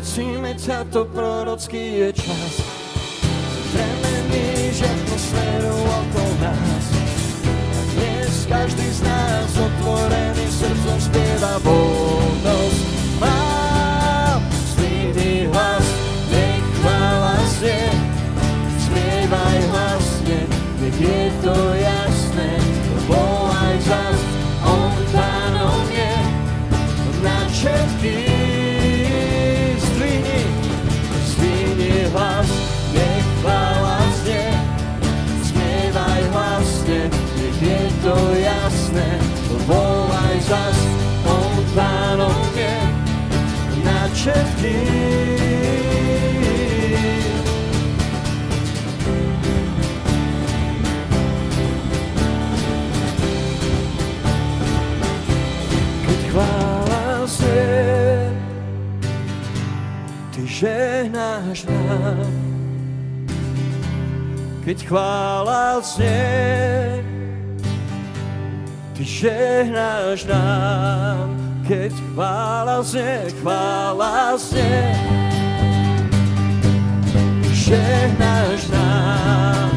Címe ťa, to prorocký je čas. Premeníš atmosféru okolo nás. A dnes každý z nás otvorený srdcom spieva voľnosť. Žehnáš nám. Keď chvála znie, ty žehnáš nám. Keď chvála znie, chvála znie, žehnáš nám.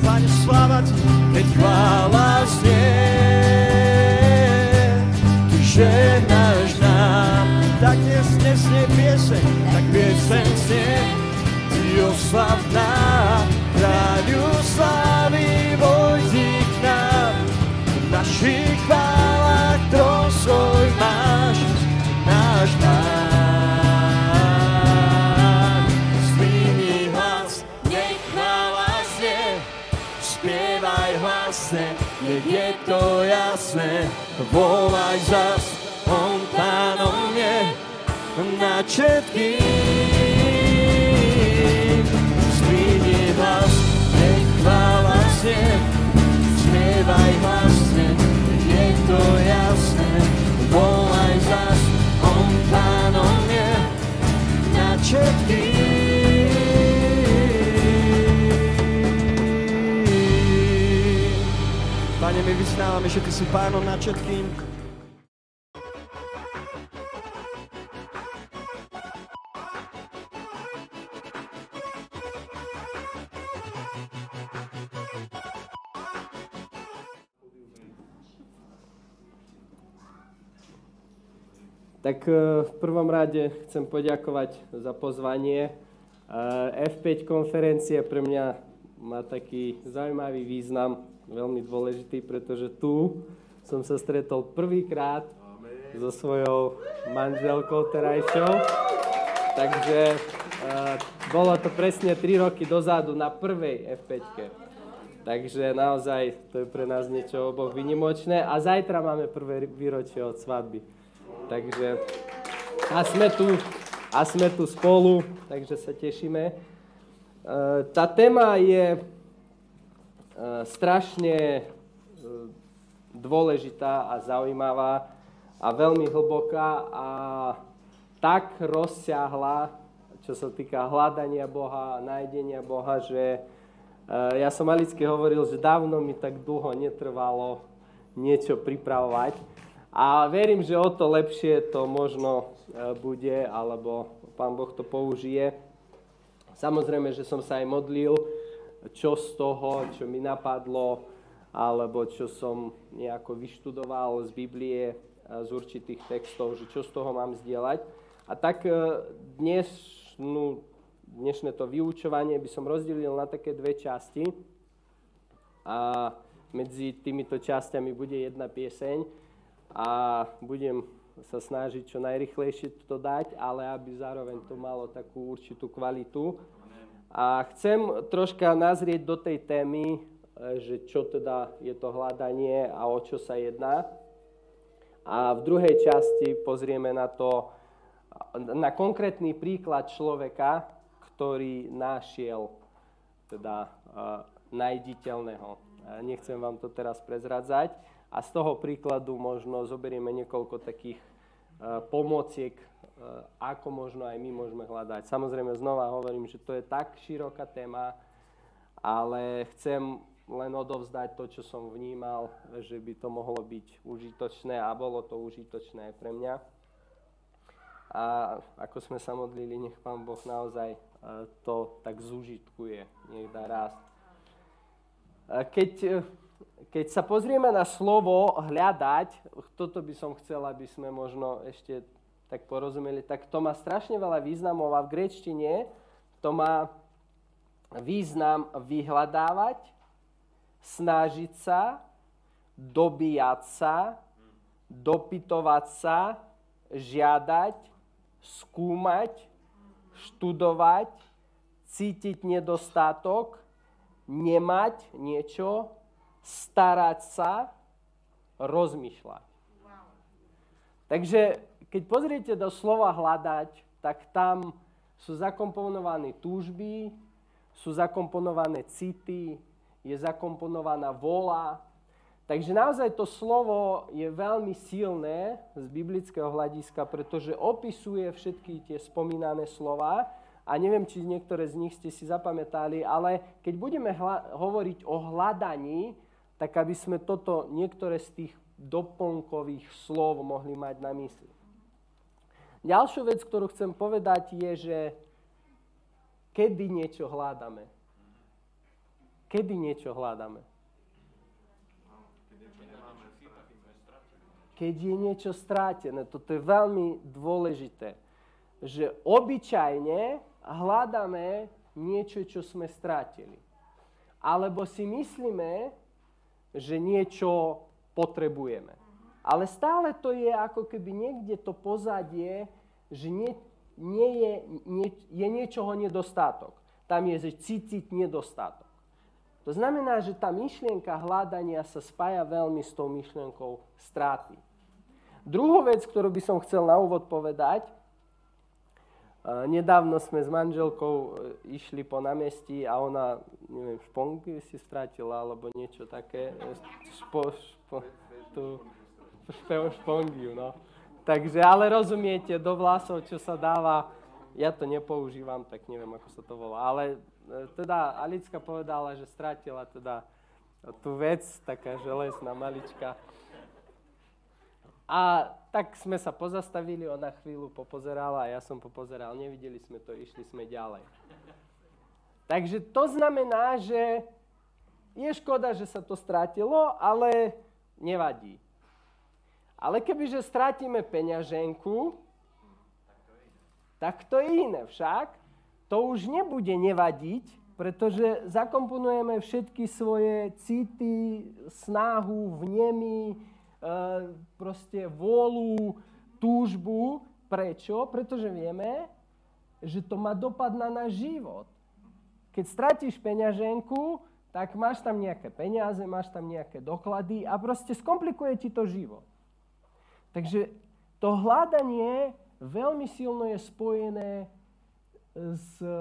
Pane, sláva ti, keď chvála znie, ty žehnáš nám. Tak dnes nesnie pieseň, tak pieseň znie, ty oslavná, kráľu slávy, vojdi k nám. V našich chválach trón svoj máš, náš pán. Zdvihni hlas, nech je to jasné, volaj zas, on pánom je na všetkých. Zdvihni hlas, nech chvála znie, spievaj hlasne, je to jasné, volaj zas, on pánom je na všetkých. Pane, my vyznávame, že Ty si pánom nad všetkým. Tak eh, v prvom rade chcem poďakovať za pozvanie. Eh, F5 konferencie pre mňa má taký zaujímavý význam, veľmi dôležitý, pretože tu som sa stretol prvýkrát so svojou manželkou terajšou. Takže eh, bolo to presne 3 roky dozadu na prvej F5. Takže naozaj to je pre nás niečo oboch vynimočné. A zajtra máme prvé výročie od svadby. Takže a sme tu, a sme tu spolu, takže sa tešíme. E, Tá téma je e, strašne e, dôležitá a zaujímavá a veľmi hlboká a tak rozsiahla, čo sa týka hľadania Boha, nájdenia Boha, že ja som malicky hovoril, že dávno mi tak dlho netrvalo niečo pripravovať. A verím, že o to lepšie to možno e, bude, alebo Pán Boh to použije. Samozrejme, že som sa aj modlil, čo z toho, čo mi napadlo, alebo čo som nejako vyštudoval z Biblie, z určitých textov, že čo z toho mám zdieľať. A tak dnes, no, dnešné to vyučovanie by som rozdelil na také dve časti. A medzi týmito časťami bude jedna pieseň a budem sa snažiť čo najrychlejšie to dať, ale aby zároveň to malo takú určitú kvalitu. A chcem troška nazrieť do tej témy, že čo teda je to hľadanie a o čo sa jedná. A v druhej časti pozrieme na to, na konkrétny príklad človeka, ktorý našiel teda uh, najditeľného. Nechcem vám to teraz prezradzať. A z toho príkladu možno zoberieme niekoľko takých uh, pomociek, uh, ako možno aj my môžeme hľadať. Samozrejme, znova hovorím, že to je tak široká téma, ale chcem len odovzdať to, čo som vnímal, že by to mohlo byť užitočné a bolo to užitočné aj pre mňa. A ako sme sa modlili, nech Pán Boh naozaj to tak zužitkuje, nech dá rast. Keď, keď sa pozrieme na slovo hľadať, toto by som chcel, aby sme možno ešte tak porozumeli, tak to má strašne veľa významov a v grečtine to má význam vyhľadávať, snažiť sa, dobíjať sa, dopytovať sa, žiadať, skúmať, študovať, cítiť nedostatok, nemať niečo, starať sa, rozmýšľať. Takže keď pozriete do slova hľadať, tak tam sú zakomponované túžby, sú zakomponované city, je zakomponovaná vola. Takže naozaj to slovo je veľmi silné z biblického hľadiska, pretože opisuje všetky tie spomínané slova a neviem, či niektoré z nich ste si zapamätali, ale keď budeme hla- hovoriť o hľadaní, tak aby sme toto, niektoré z tých doplnkových slov mohli mať na mysli. Ďalšiu vec, ktorú chcem povedať, je, že kedy niečo hľadáme. Kedy niečo hľadáme. Keď je niečo strátené. Toto je veľmi dôležité. Že obyčajne hľadáme niečo, čo sme strátili. Alebo si myslíme, že niečo potrebujeme. Ale stále to je ako keby niekde to pozadie, že nie, nie je, nie, je niečoho nedostatok. Tam je, že cítiť nedostatok. To znamená, že tá myšlienka hľadania sa spája veľmi s tou myšlienkou straty. Druhú vec, ktorú by som chcel na úvod povedať, Nedávno sme s manželkou e, išli po námestí a ona, neviem, špongy si strátila alebo niečo také. E, špo, špo, tú, špongiu, no. Takže, ale rozumiete, do vlasov, čo sa dáva, ja to nepoužívam, tak neviem, ako sa to volá. Ale e, teda Alicka povedala, že strátila teda tú vec, taká železná malička. A tak sme sa pozastavili, ona chvíľu popozerala a ja som popozeral, nevideli sme to, išli sme ďalej. Takže to znamená, že je škoda, že sa to strátilo, ale nevadí. Ale kebyže strátime peňaženku, tak to je iné však. To už nebude nevadiť, pretože zakomponujeme všetky svoje city, snahu, vnemy, proste vôľu, túžbu. Prečo? Pretože vieme, že to má dopad na náš život. Keď stratíš peňaženku, tak máš tam nejaké peniaze, máš tam nejaké doklady a proste skomplikuje ti to život. Takže to hľadanie veľmi silno je spojené s eh,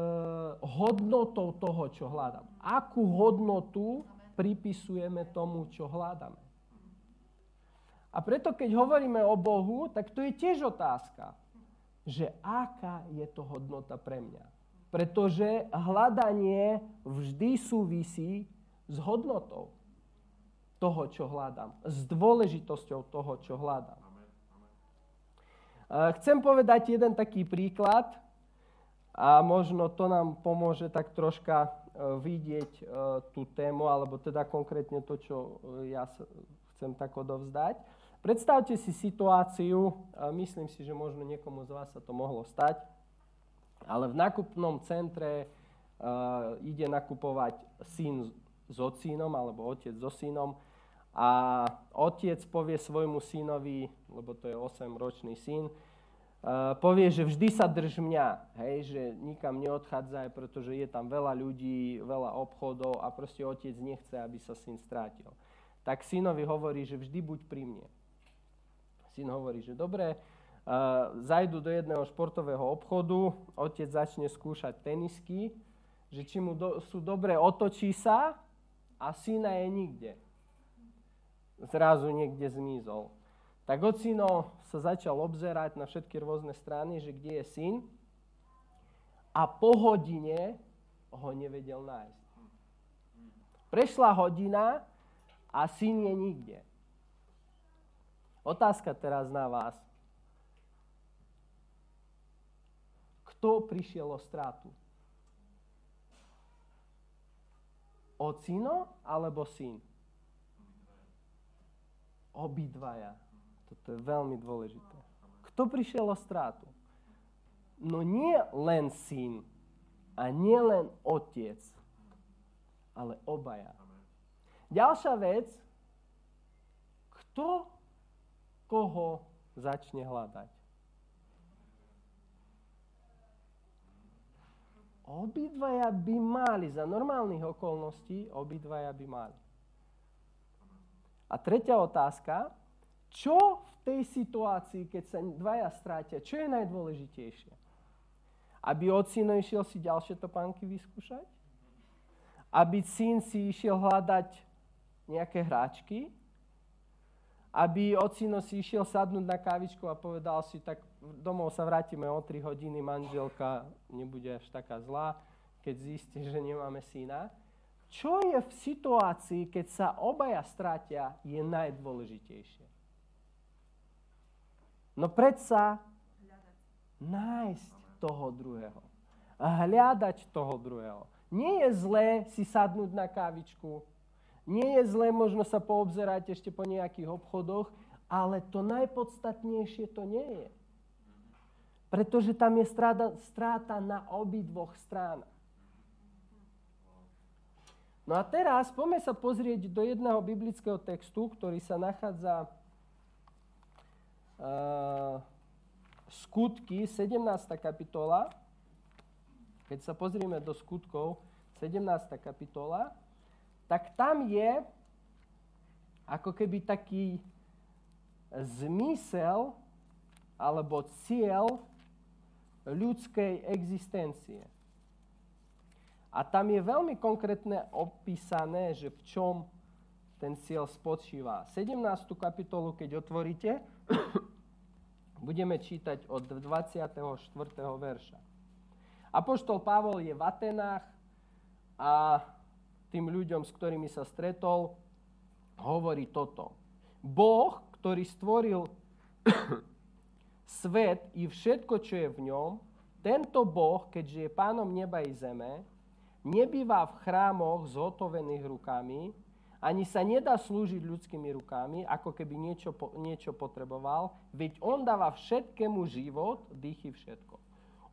hodnotou toho, čo hľadám. Akú hodnotu pripisujeme tomu, čo hľadáme. A preto, keď hovoríme o Bohu, tak to je tiež otázka, že aká je to hodnota pre mňa. Pretože hľadanie vždy súvisí s hodnotou toho, čo hľadám. S dôležitosťou toho, čo hľadám. Chcem povedať jeden taký príklad a možno to nám pomôže tak troška vidieť e, tú tému, alebo teda konkrétne to, čo e, ja chcem tak odovzdať. Predstavte si situáciu, myslím si, že možno niekomu z vás sa to mohlo stať, ale v nákupnom centre uh, ide nakupovať syn s ocínom alebo otec so synom a otec povie svojmu synovi, lebo to je 8-ročný syn, Uh, povie, že vždy sa drž mňa, hej, že nikam neodchádzaj, pretože je tam veľa ľudí, veľa obchodov a proste otec nechce, aby sa syn strátil. Tak synovi hovorí, že vždy buď pri mne. Syn hovorí, že dobre, zajdu do jedného športového obchodu, otec začne skúšať tenisky, že či mu do, sú dobre, otočí sa a syna je nikde. Zrazu niekde zmizol. Tak ocino sa začal obzerať na všetky rôzne strany, že kde je syn a po hodine ho nevedel nájsť. Prešla hodina a syn je nikde. Otázka teraz na vás. Kto prišiel o stratu? Ocino alebo syn? Obidvaja. Toto je veľmi dôležité. Kto prišiel o strátu? No nie len syn a nie len otec, ale obaja. Ďalšia vec, kto koho začne hľadať? Obidvaja by mali, za normálnych okolností, obidvaja by mali. A tretia otázka, čo v tej situácii, keď sa dvaja strátia, čo je najdôležitejšie? Aby ocino išiel si ďalšie topánky vyskúšať? Aby syn si išiel hľadať nejaké hráčky? Aby ocino si išiel sadnúť na kávičku a povedal si, tak domov sa vrátime o 3 hodiny, manželka nebude až taká zlá, keď zistí, že nemáme syna. Čo je v situácii, keď sa obaja strátia, je najdôležitejšie? No predsa nájsť toho druhého. Hľadať toho druhého. Nie je zlé si sadnúť na kávičku, nie je zlé možno sa poobzerať ešte po nejakých obchodoch, ale to najpodstatnejšie to nie je. Pretože tam je stráta, stráta na obidvoch stranách. No a teraz poďme sa pozrieť do jedného biblického textu, ktorý sa nachádza uh, skutky, 17. kapitola. Keď sa pozrieme do skutkov, 17. kapitola, tak tam je ako keby taký zmysel alebo cieľ ľudskej existencie. A tam je veľmi konkrétne opísané, že v čom ten cieľ spočíva. 17. kapitolu, keď otvoríte, budeme čítať od 24. verša. Apoštol Pavol je v Atenách a tým ľuďom, s ktorými sa stretol, hovorí toto. Boh, ktorý stvoril svet i všetko, čo je v ňom, tento Boh, keďže je pánom neba i zeme, nebýva v chrámoch zhotovených rukami, ani sa nedá slúžiť ľudskými rukami, ako keby niečo, niečo potreboval, veď on dáva všetkému život, dýchy všetko.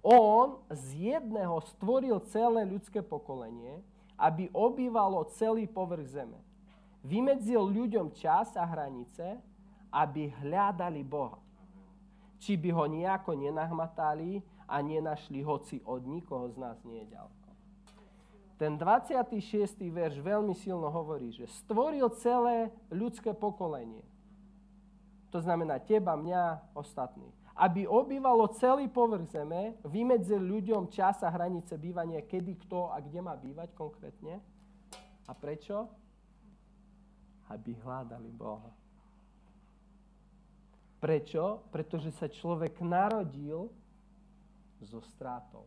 On z jedného stvoril celé ľudské pokolenie, aby obývalo celý povrch zeme. Vymedzil ľuďom čas a hranice, aby hľadali Boha. Či by ho nejako nenahmatali a nenašli, hoci od nikoho z nás nie je ďaleko ten 26. verš veľmi silno hovorí, že stvoril celé ľudské pokolenie. To znamená teba, mňa, ostatných. Aby obývalo celý povrch zeme, vymedzil ľuďom čas a hranice bývania, kedy, kto a kde má bývať konkrétne. A prečo? Aby hľadali Boha. Prečo? Pretože sa človek narodil so strátou.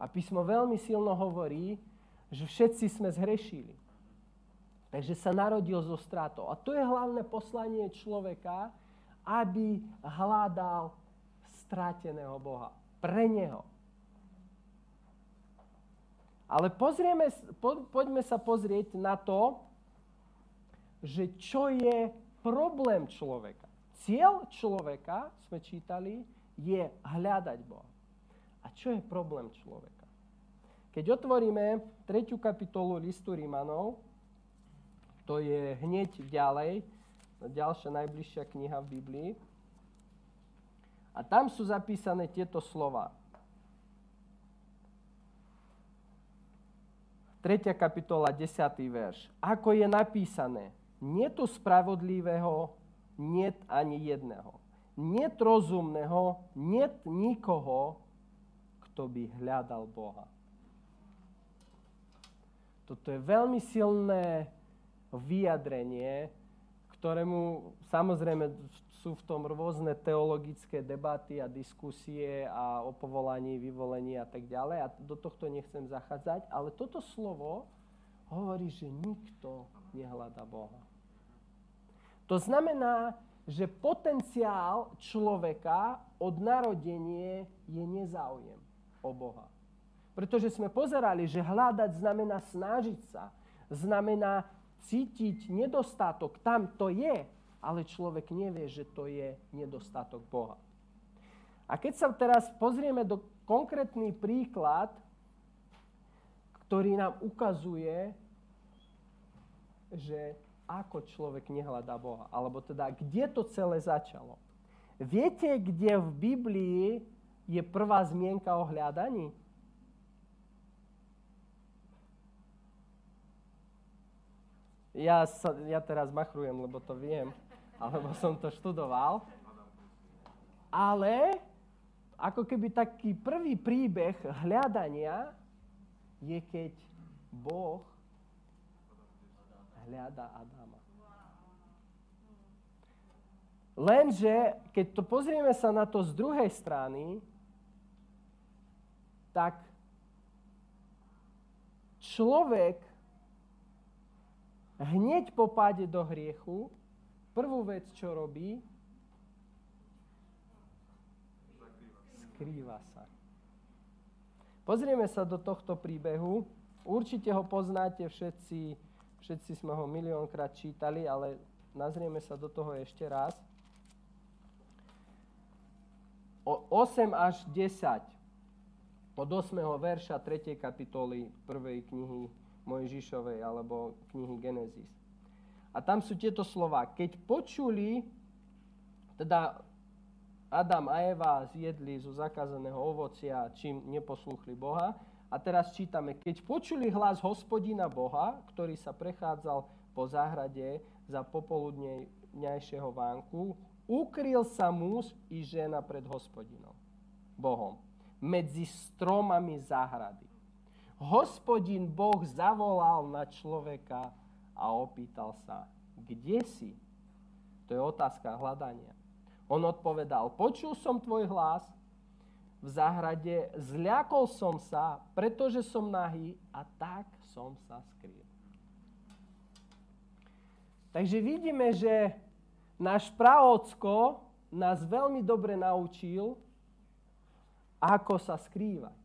A písmo veľmi silno hovorí, že všetci sme zhrešili. Takže sa narodil zo stratou. A to je hlavné poslanie človeka, aby hľadal stráteného Boha. Pre neho. Ale pozrieme, po, poďme sa pozrieť na to, že čo je problém človeka. Cieľ človeka, sme čítali, je hľadať Boha. A čo je problém človeka? Keď otvoríme 3. kapitolu listu Rímanov, to je hneď ďalej, ďalšia najbližšia kniha v Biblii, a tam sú zapísané tieto slova. 3. kapitola, 10. verš. Ako je napísané, nie tu spravodlivého, nie ani jedného. Nie rozumného, nie nikoho, kto by hľadal Boha. Toto je veľmi silné vyjadrenie, ktorému samozrejme sú v tom rôzne teologické debaty a diskusie a o povolaní, vyvolení a tak ďalej. A do tohto nechcem zachádzať, ale toto slovo hovorí, že nikto nehľada Boha. To znamená, že potenciál človeka od narodenie je nezáujem o Boha. Pretože sme pozerali, že hľadať znamená snažiť sa, znamená cítiť nedostatok. Tam to je, ale človek nevie, že to je nedostatok Boha. A keď sa teraz pozrieme do konkrétny príklad, ktorý nám ukazuje, že ako človek nehľadá Boha, alebo teda kde to celé začalo. Viete, kde v Biblii je prvá zmienka o hľadaní? Ja, sa, ja teraz machrujem, lebo to viem alebo som to študoval. Ale ako keby taký prvý príbeh hľadania je, keď Boh hľada Adama. Lenže, keď to pozrieme sa na to z druhej strany, tak človek hneď po páde do hriechu Prvú vec, čo robí, skrýva sa. Pozrieme sa do tohto príbehu. Určite ho poznáte všetci, všetci sme ho miliónkrát čítali, ale nazrieme sa do toho ešte raz. O 8 až 10 od 8. verša 3. kapitoly 1. knihy Mojžišovej alebo knihy Genesis. A tam sú tieto slova. Keď počuli, teda Adam a Eva zjedli zo zakázaného ovocia, čím neposlúchli Boha. A teraz čítame, keď počuli hlas hospodina Boha, ktorý sa prechádzal po záhrade za popoludnejšieho vánku, ukryl sa muž i žena pred hospodinom, Bohom, medzi stromami záhrady. Hospodin Boh zavolal na človeka a opýtal sa, kde si? To je otázka hľadania. On odpovedal, počul som tvoj hlas v záhrade, zľakol som sa, pretože som nahý a tak som sa skrýl. Takže vidíme, že náš praocko nás veľmi dobre naučil, ako sa skrývať.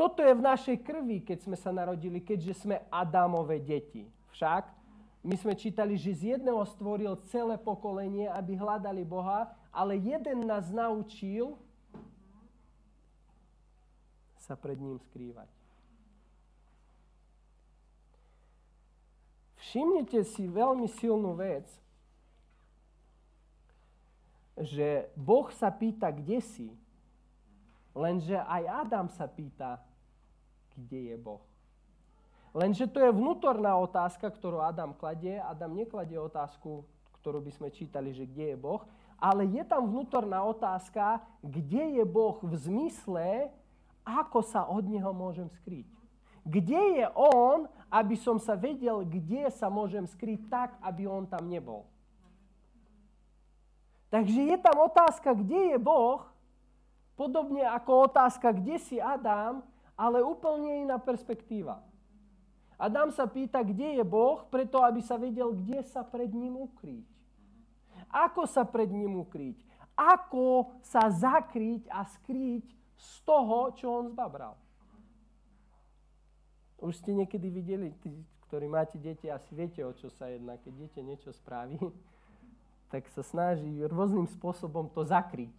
Toto je v našej krvi, keď sme sa narodili, keďže sme Adamové deti. Však my sme čítali, že z jedného stvoril celé pokolenie, aby hľadali Boha, ale jeden nás naučil sa pred ním skrývať. Všimnite si veľmi silnú vec, že Boh sa pýta, kde si, lenže aj Adam sa pýta, kde je Boh. Lenže to je vnútorná otázka, ktorú Adam kladie. Adam nekladie otázku, ktorú by sme čítali, že kde je Boh, ale je tam vnútorná otázka, kde je Boh v zmysle, ako sa od Neho môžem skryť. Kde je On, aby som sa vedel, kde sa môžem skryť tak, aby On tam nebol. Takže je tam otázka, kde je Boh, podobne ako otázka, kde si Adam, ale úplne iná perspektíva. Adam sa pýta, kde je Boh, preto aby sa vedel, kde sa pred ním ukryť. Ako sa pred ním ukryť? Ako sa zakryť a skryť z toho, čo on zbabral. Už ste niekedy videli, tí, ktorí máte deti, asi viete, o čo sa jedná. Keď dieťa niečo spraví, tak sa snaží rôznym spôsobom to zakryť.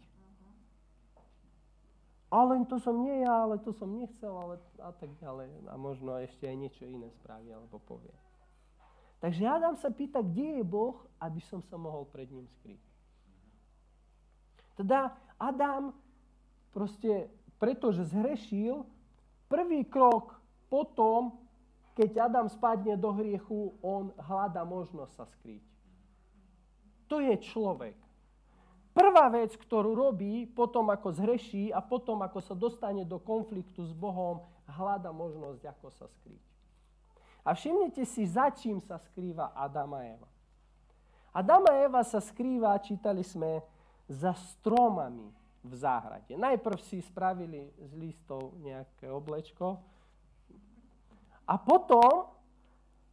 Ale to som nie ja, ale to som nechcel, ale a tak ďalej. A možno ešte aj niečo iné spraví alebo povie. Takže Adam sa pýta, kde je Boh, aby som sa mohol pred ním skryť. Teda Adam proste, pretože zhrešil, prvý krok potom, keď Adam spadne do hriechu, on hľada možnosť sa skryť. To je človek. Prvá vec, ktorú robí potom, ako zhreší a potom, ako sa dostane do konfliktu s Bohom, hľada možnosť, ako sa skryť. A všimnite si, za čím sa skrýva Adam a Eva. Adam a Eva sa skrýva, čítali sme, za stromami v záhrade. Najprv si spravili z listov nejaké oblečko a potom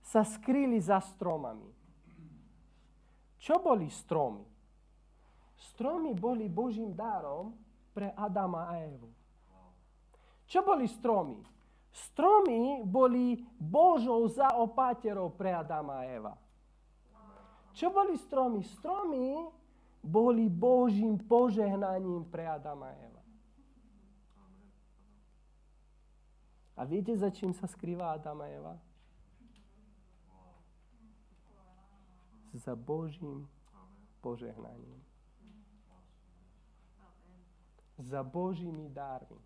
sa skrýli za stromami. Čo boli stromy? Stromy boli Božím dárom pre Adama a Evu. Čo boli stromy? Stromy boli Božou zaopáterou pre Adama a Eva. Čo boli stromy? Stromy boli Božím požehnaním pre Adama a Eva. A viete, za čím sa skrýva Adama a Eva? Za Božím požehnaním za Božími dármi.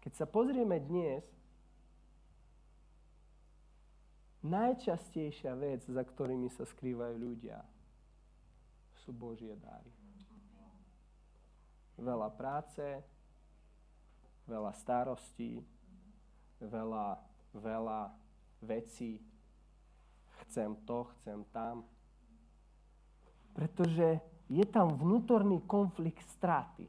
Keď sa pozrieme dnes, najčastejšia vec, za ktorými sa skrývajú ľudia, sú Božie dáry. Veľa práce, veľa starostí, veľa, veľa vecí. Chcem to, chcem tam. Pretože je tam vnútorný konflikt straty.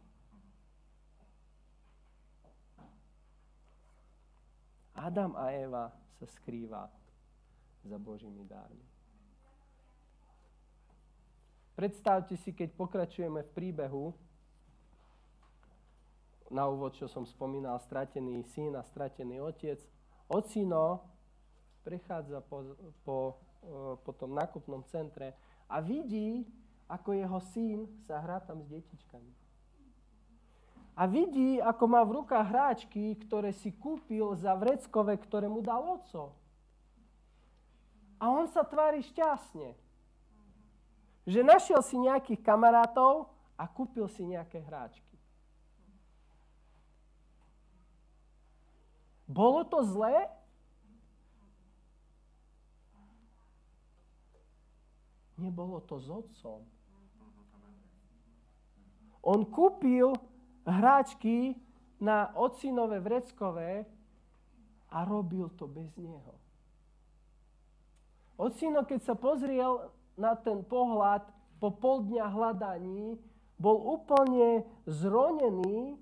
Adam a Eva sa skrýva za Božími dármi. Predstavte si, keď pokračujeme v príbehu, na úvod, čo som spomínal, stratený syn a stratený otec. Ocino prechádza po, po, e, po tom nákupnom centre a vidí, ako jeho syn sa hrá tam s detičkami. A vidí, ako má v rukách hráčky, ktoré si kúpil za vreckové, ktoré mu dal oco. A on sa tvári šťastne. Že našiel si nejakých kamarátov a kúpil si nejaké hráčky. Bolo to zlé? Nebolo to s otcom. On kúpil hráčky na ocinové vreckové a robil to bez neho. Ocino, keď sa pozriel na ten pohľad po pol dňa hľadaní, bol úplne zronený,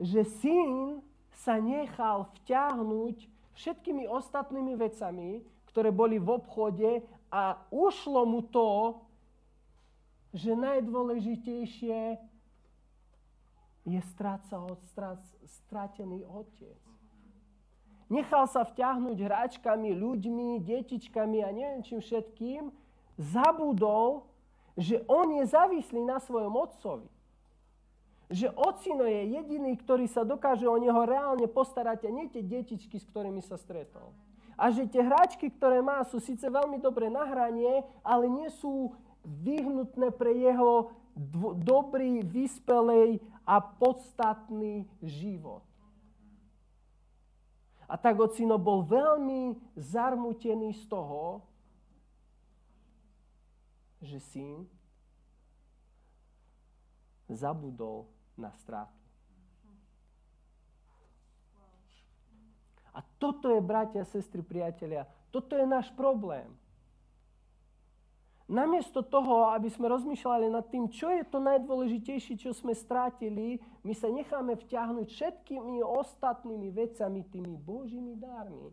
že syn sa nechal vťahnuť všetkými ostatnými vecami, ktoré boli v obchode a ušlo mu to, že najdôležitejšie je stratený otec. Nechal sa vťahnuť hráčkami, ľuďmi, detičkami a neviem čím všetkým, zabudol, že on je závislý na svojom otcovi. Že ocino je jediný, ktorý sa dokáže o neho reálne postarať a nie tie detičky, s ktorými sa stretol. A že tie hráčky, ktoré má, sú síce veľmi dobre na hranie, ale nie sú vyhnutné pre jeho dobrý, vyspelej a podstatný život. A tak ocino bol veľmi zarmutený z toho, že syn zabudol na stratu. A toto je, bratia, sestry, priatelia, toto je náš problém. Namiesto toho, aby sme rozmýšľali nad tým, čo je to najdôležitejšie, čo sme strátili, my sa necháme vťahnuť všetkými ostatnými vecami, tými Božími dármi,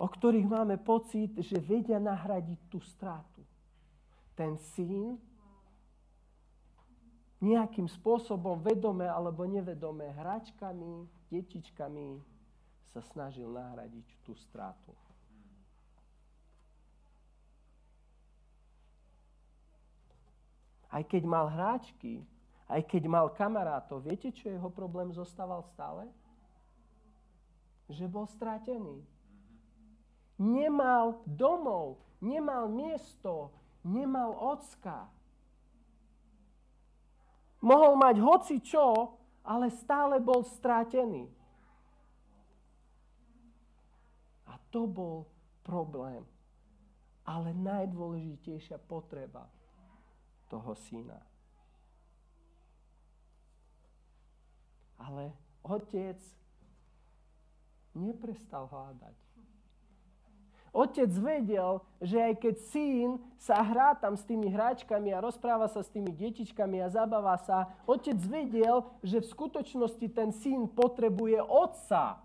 o ktorých máme pocit, že vedia nahradiť tú stratu. ten syn nejakým spôsobom vedome alebo nevedome hračkami, detičkami sa snažil nahradiť tú stratu. Aj keď mal hráčky, aj keď mal kamarátov, viete, čo jeho problém zostával stále? Že bol stratený. Nemal domov, nemal miesto, nemal ocka. Mohol mať hoci čo, ale stále bol stratený. A to bol problém. Ale najdôležitejšia potreba toho syna. Ale otec neprestal hľadať. Otec vedel, že aj keď syn sa hrá tam s tými hráčkami a rozpráva sa s tými detičkami a zabáva sa, otec vedel, že v skutočnosti ten syn potrebuje otca.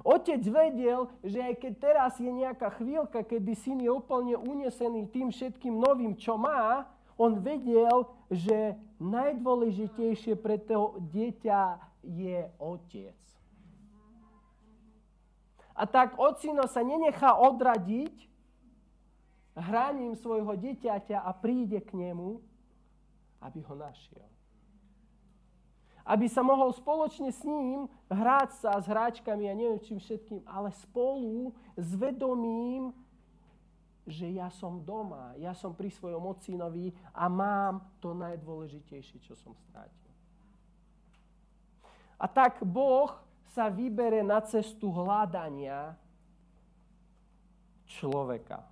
Otec vedel, že aj keď teraz je nejaká chvíľka, kedy syn je úplne unesený tým všetkým novým, čo má, on vedel, že najdôležitejšie pre to dieťa je otec. A tak ocino sa nenechá odradiť hraním svojho dieťaťa a príde k nemu, aby ho našiel aby sa mohol spoločne s ním hrať sa s hráčkami a neviem čím všetkým, ale spolu s vedomím, že ja som doma, ja som pri svojom ocinovi a mám to najdôležitejšie, čo som strátil. A tak Boh sa vybere na cestu hľadania človeka.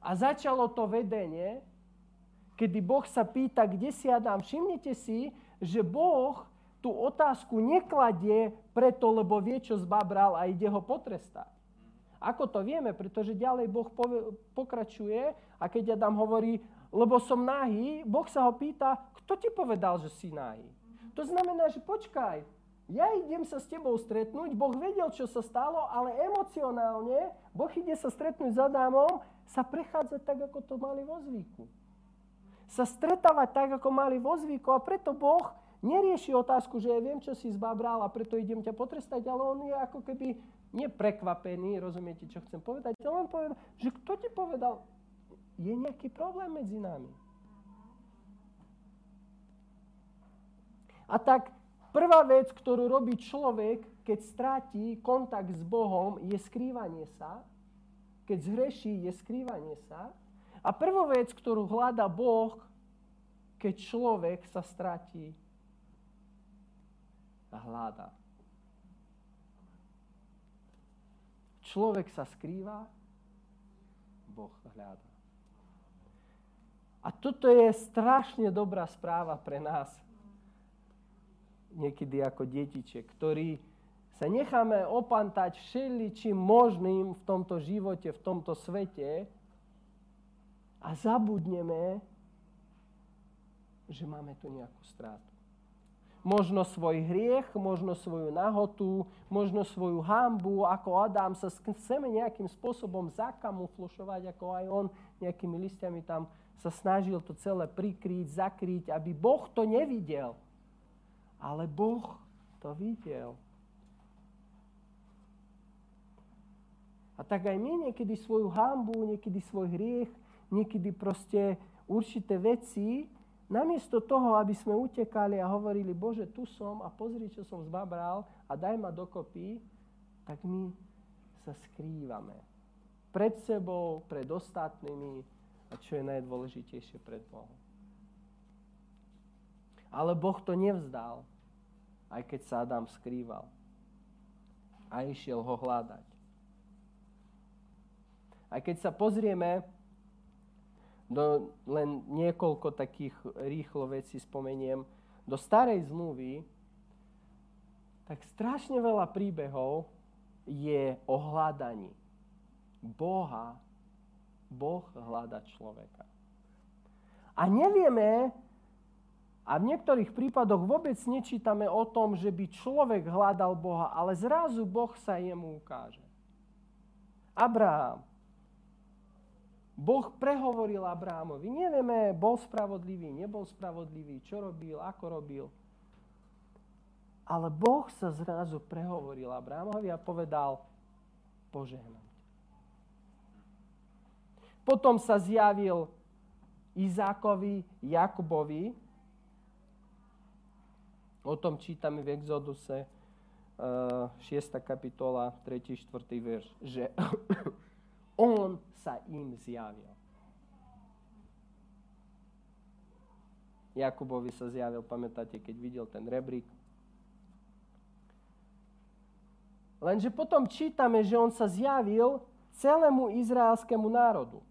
A začalo to vedenie, kedy Boh sa pýta, kde si Adam. Všimnite si, že Boh tú otázku nekladie preto, lebo vie, čo zbabral a ide ho potrestať. Ako to vieme? Pretože ďalej Boh pokračuje a keď Adam hovorí, lebo som nahý, Boh sa ho pýta, kto ti povedal, že si nahý? To znamená, že počkaj, ja idem sa s tebou stretnúť, Boh vedel, čo sa stalo, ale emocionálne Boh ide sa stretnúť s Adamom, sa prechádza tak, ako to mali vo zvyku sa stretávať tak, ako mali vo zvyku a preto Boh nerieši otázku, že ja viem, čo si zbabral a preto idem ťa potrestať, ale on je ako keby neprekvapený, rozumiete, čo chcem povedať, ale on povedal, že kto ti povedal, je nejaký problém medzi nami. A tak prvá vec, ktorú robí človek, keď stratí kontakt s Bohom, je skrývanie sa. Keď zhreší, je skrývanie sa. A prvú vec, ktorú hľada Boh, keď človek sa stratí hľada. Človek sa skrýva, Boh hľada. A toto je strašne dobrá správa pre nás, niekedy ako detiček, ktorí sa necháme opantať všeličím možným v tomto živote, v tomto svete, a zabudneme, že máme tu nejakú strátu. Možno svoj hriech, možno svoju nahotu, možno svoju hambu, ako Adam sa chceme nejakým spôsobom zakamuflošovať, ako aj on nejakými listiami tam sa snažil to celé prikryť, zakryť, aby Boh to nevidel. Ale Boh to videl. A tak aj my niekedy svoju hambu, niekedy svoj hriech niekedy proste určité veci, namiesto toho, aby sme utekali a hovorili, Bože, tu som a pozri, čo som zbabral a daj ma dokopy, tak my sa skrývame. Pred sebou, pred ostatnými a čo je najdôležitejšie pred Bohom. Ale Boh to nevzdal, aj keď sa Adam skrýval. A išiel ho hľadať. Aj keď sa pozrieme do, len niekoľko takých rýchlo vecí spomeniem. Do starej zmluvy, tak strašne veľa príbehov je o hľadaní. Boha, Boh hľada človeka. A nevieme, a v niektorých prípadoch vôbec nečítame o tom, že by človek hľadal Boha, ale zrazu Boh sa jemu ukáže. Abraham, Boh prehovoril Abrámovi. Nevieme, bol spravodlivý, nebol spravodlivý, čo robil, ako robil. Ale Boh sa zrazu prehovoril Abrámovi a povedal, požehnám Potom sa zjavil Izákovi, Jakubovi. O tom čítame v Exoduse 6. Eh, kapitola, 3. 4. verš, že on sa im zjavil. Jakubovi sa zjavil, pamätáte, keď videl ten rebrík. Lenže potom čítame, že on sa zjavil celému izraelskému národu.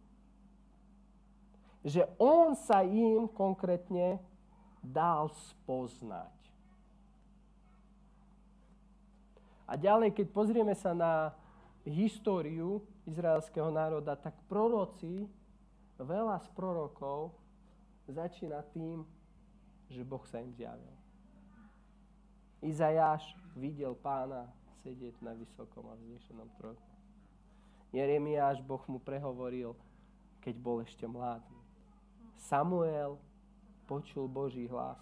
Že on sa im konkrétne dal spoznať. A ďalej, keď pozrieme sa na históriu izraelského národa, tak proroci, veľa z prorokov začína tým, že Boh sa im zjavil. Izajáš videl pána sedieť na vysokom a vznešenom tróne. Jeremiáš, Boh mu prehovoril, keď bol ešte mladý. Samuel počul Boží hlas.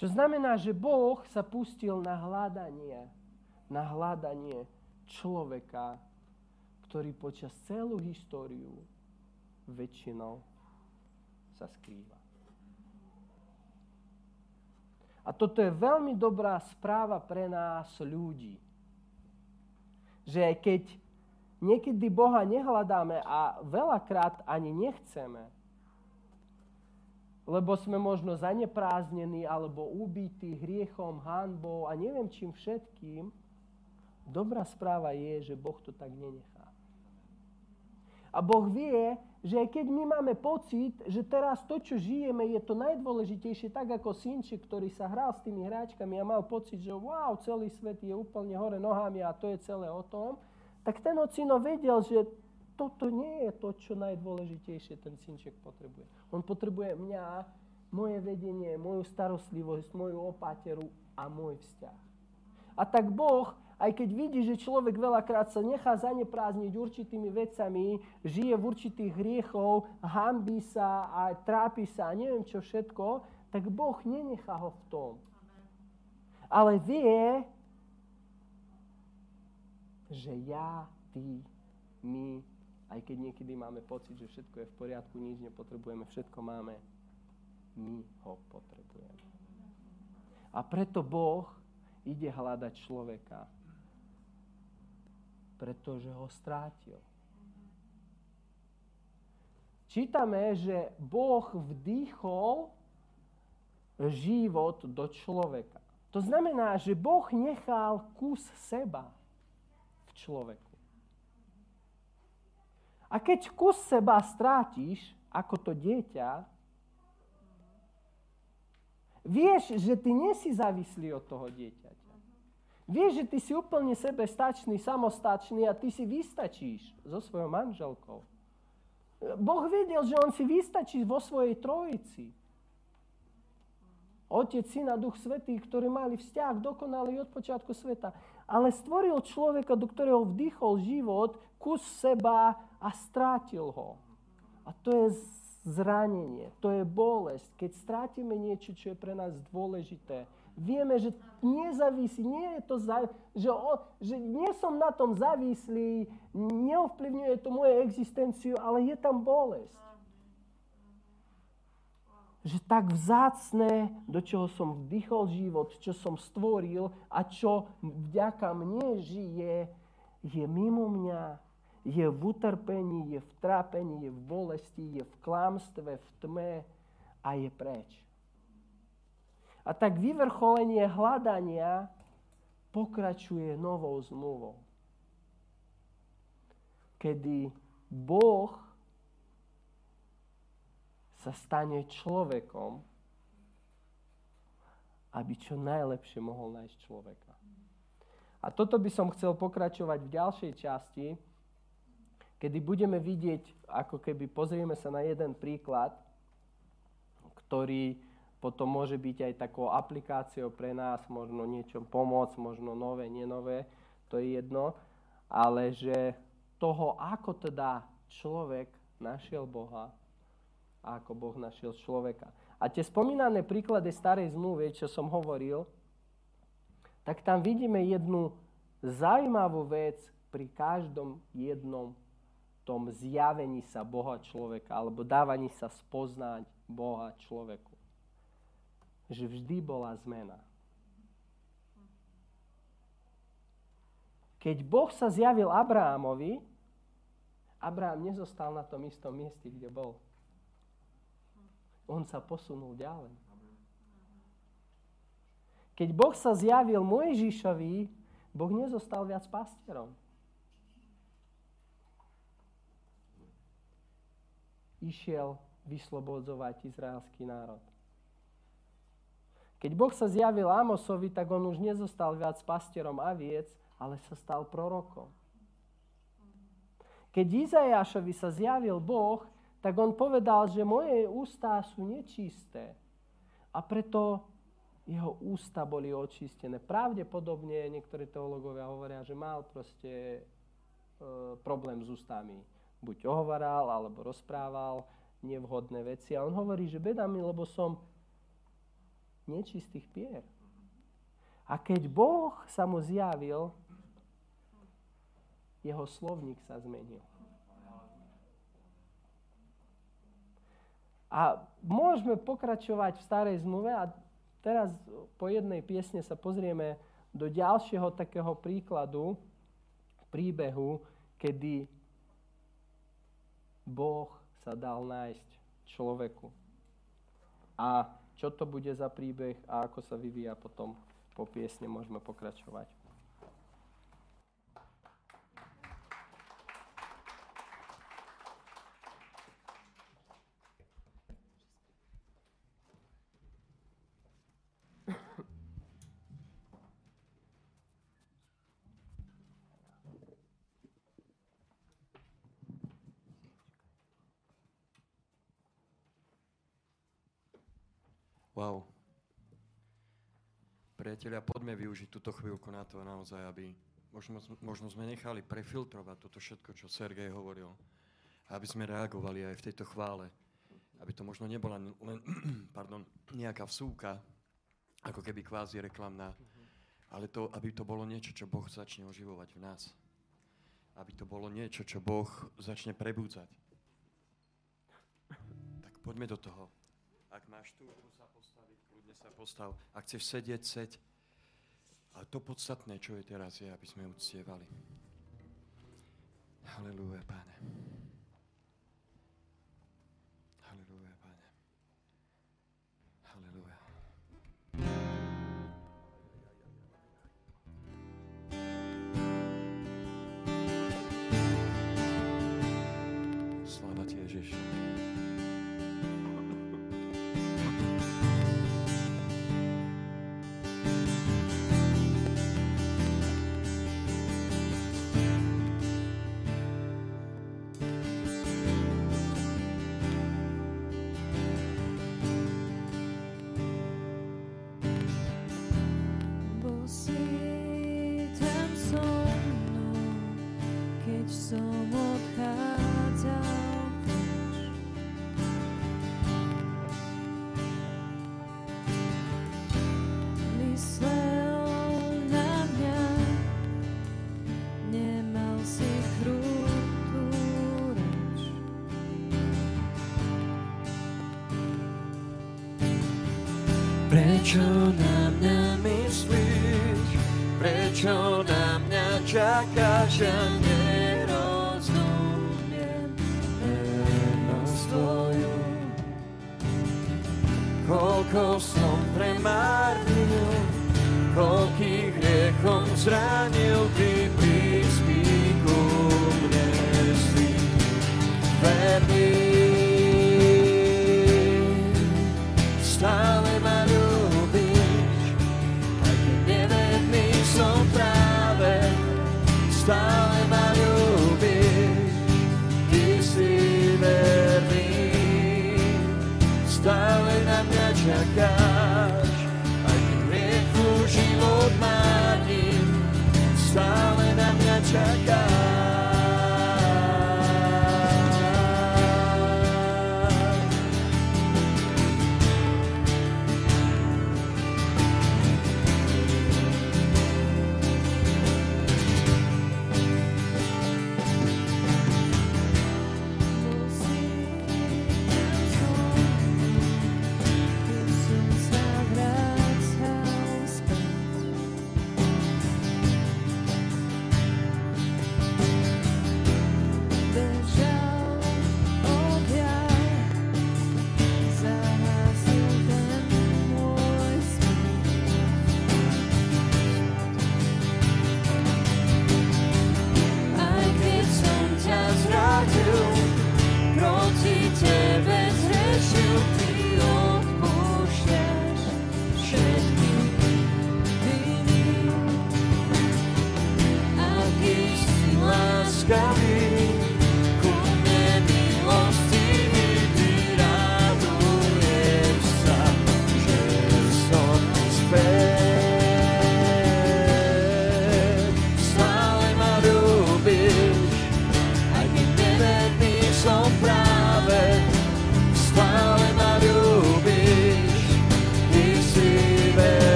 Čo znamená, že Boh sa pustil na hľadanie na hľadanie človeka, ktorý počas celú históriu väčšinou sa skrýva. A toto je veľmi dobrá správa pre nás ľudí. Že keď niekedy Boha nehľadáme a veľakrát ani nechceme, lebo sme možno zanepráznení alebo ubití hriechom, hanbou a neviem čím všetkým, Dobrá správa je, že Boh to tak nenechá. A Boh vie, že keď my máme pocit, že teraz to, čo žijeme, je to najdôležitejšie, tak ako synček, ktorý sa hral s tými hráčkami a mal pocit, že wow, celý svet je úplne hore nohami a to je celé o tom, tak ten ocino vedel, že toto nie je to, čo najdôležitejšie ten synček potrebuje. On potrebuje mňa, moje vedenie, moju starostlivosť, moju opateru a môj vzťah. A tak Boh aj keď vidí, že človek veľakrát sa nechá zaneprázniť určitými vecami, žije v určitých hriechov, hambí sa a trápi sa a neviem čo všetko, tak Boh nenechá ho v tom. Ale vie, že ja, ty, my, aj keď niekedy máme pocit, že všetko je v poriadku, nič nepotrebujeme, všetko máme, my ho potrebujeme. A preto Boh ide hľadať človeka, pretože ho strátil. Čítame, že Boh vdýchol život do človeka. To znamená, že Boh nechal kus seba v človeku. A keď kus seba strátiš, ako to dieťa, vieš, že ty nesi závislý od toho dieťaťa. Vieš, že ty si úplne sebestačný, samostačný a ty si vystačíš so svojou manželkou. Boh vedel, že on si vystačí vo svojej trojici. Otec, Syn a Duch Svetý, ktorí mali vzťah dokonalý od počiatku sveta. Ale stvoril človeka, do ktorého vdýchol život, kus seba a strátil ho. A to je zranenie, to je bolesť. Keď strátime niečo, čo je pre nás dôležité, vieme, že nezávisí, nie je to, za, že, o, že nie som na tom závislý, neovplyvňuje to moju existenciu, ale je tam bolesť. Že tak vzácne, do čoho som vdychol život, čo som stvoril a čo vďaka mne žije, je mimo mňa, je v utrpení, je v trápení, je v bolesti, je v klamstve, v tme a je preč. A tak vyvrcholenie hľadania pokračuje novou zmluvou. Kedy Boh sa stane človekom, aby čo najlepšie mohol nájsť človeka. A toto by som chcel pokračovať v ďalšej časti, kedy budeme vidieť, ako keby pozrieme sa na jeden príklad, ktorý potom môže byť aj takou aplikáciou pre nás, možno niečo pomôcť, možno nové, nenové, to je jedno. ale že toho, ako teda človek našiel Boha a ako Boh našiel človeka. A tie spomínané príklady starej zmluvy, čo som hovoril, tak tam vidíme jednu zaujímavú vec pri každom jednom tom zjavení sa Boha človeka alebo dávaní sa spoznať Boha človeku. Že vždy bola zmena. Keď Boh sa zjavil Abrahamovi, Abraham nezostal na tom istom mieste, kde bol. On sa posunul ďalej. Keď Boh sa zjavil Mojžišovi, Boh nezostal viac pastierom. Išiel vyslobodzovať izraelský národ. Keď Boh sa zjavil Amosovi, tak on už nezostal viac pastierom aviec, ale sa stal prorokom. Keď Izajašovi sa zjavil Boh, tak on povedal, že moje ústa sú nečisté. A preto jeho ústa boli očistené. Pravdepodobne niektorí teológovia hovoria, že mal proste e, problém s ústami. Buď ohovaral, alebo rozprával nevhodné veci. A on hovorí, že beda mi, lebo som nečistých pier. A keď Boh sa mu zjavil, jeho slovník sa zmenil. A môžeme pokračovať v starej zmluve a teraz po jednej piesne sa pozrieme do ďalšieho takého príkladu, príbehu, kedy Boh sa dal nájsť človeku. A čo to bude za príbeh a ako sa vyvíja potom po piesne, môžeme pokračovať. Wow. Priatelia, poďme využiť túto chvíľku na to naozaj, aby možno, možno sme nechali prefiltrovať toto všetko, čo Sergej hovoril. Aby sme reagovali aj v tejto chvále. Aby to možno nebola len pardon, nejaká vsúka, ako keby kvázi reklamná, ale to, aby to bolo niečo, čo Boh začne oživovať v nás. Aby to bolo niečo, čo Boh začne prebúdzať. Tak poďme do toho. Ak máš tú sa postav. Ak chceš sedieť, seď. A to podstatné, čo je teraz, je, aby sme uctievali. Halelúja, Pane. Prečo na mňa myslíš? Prečo na mňa čakáš? Ja na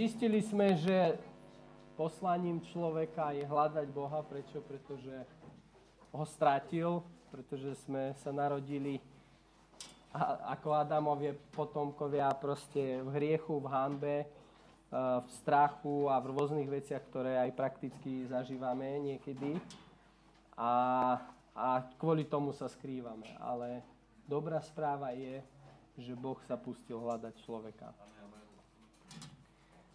zistili sme, že poslaním človeka je hľadať Boha. Prečo? Pretože ho strátil, pretože sme sa narodili ako Adamovie potomkovia proste v hriechu, v hanbe, eh, v strachu a v rôznych veciach, ktoré aj prakticky zažívame niekedy. A, a kvôli tomu sa skrývame. Ale dobrá správa je, že Boh sa pustil hľadať človeka.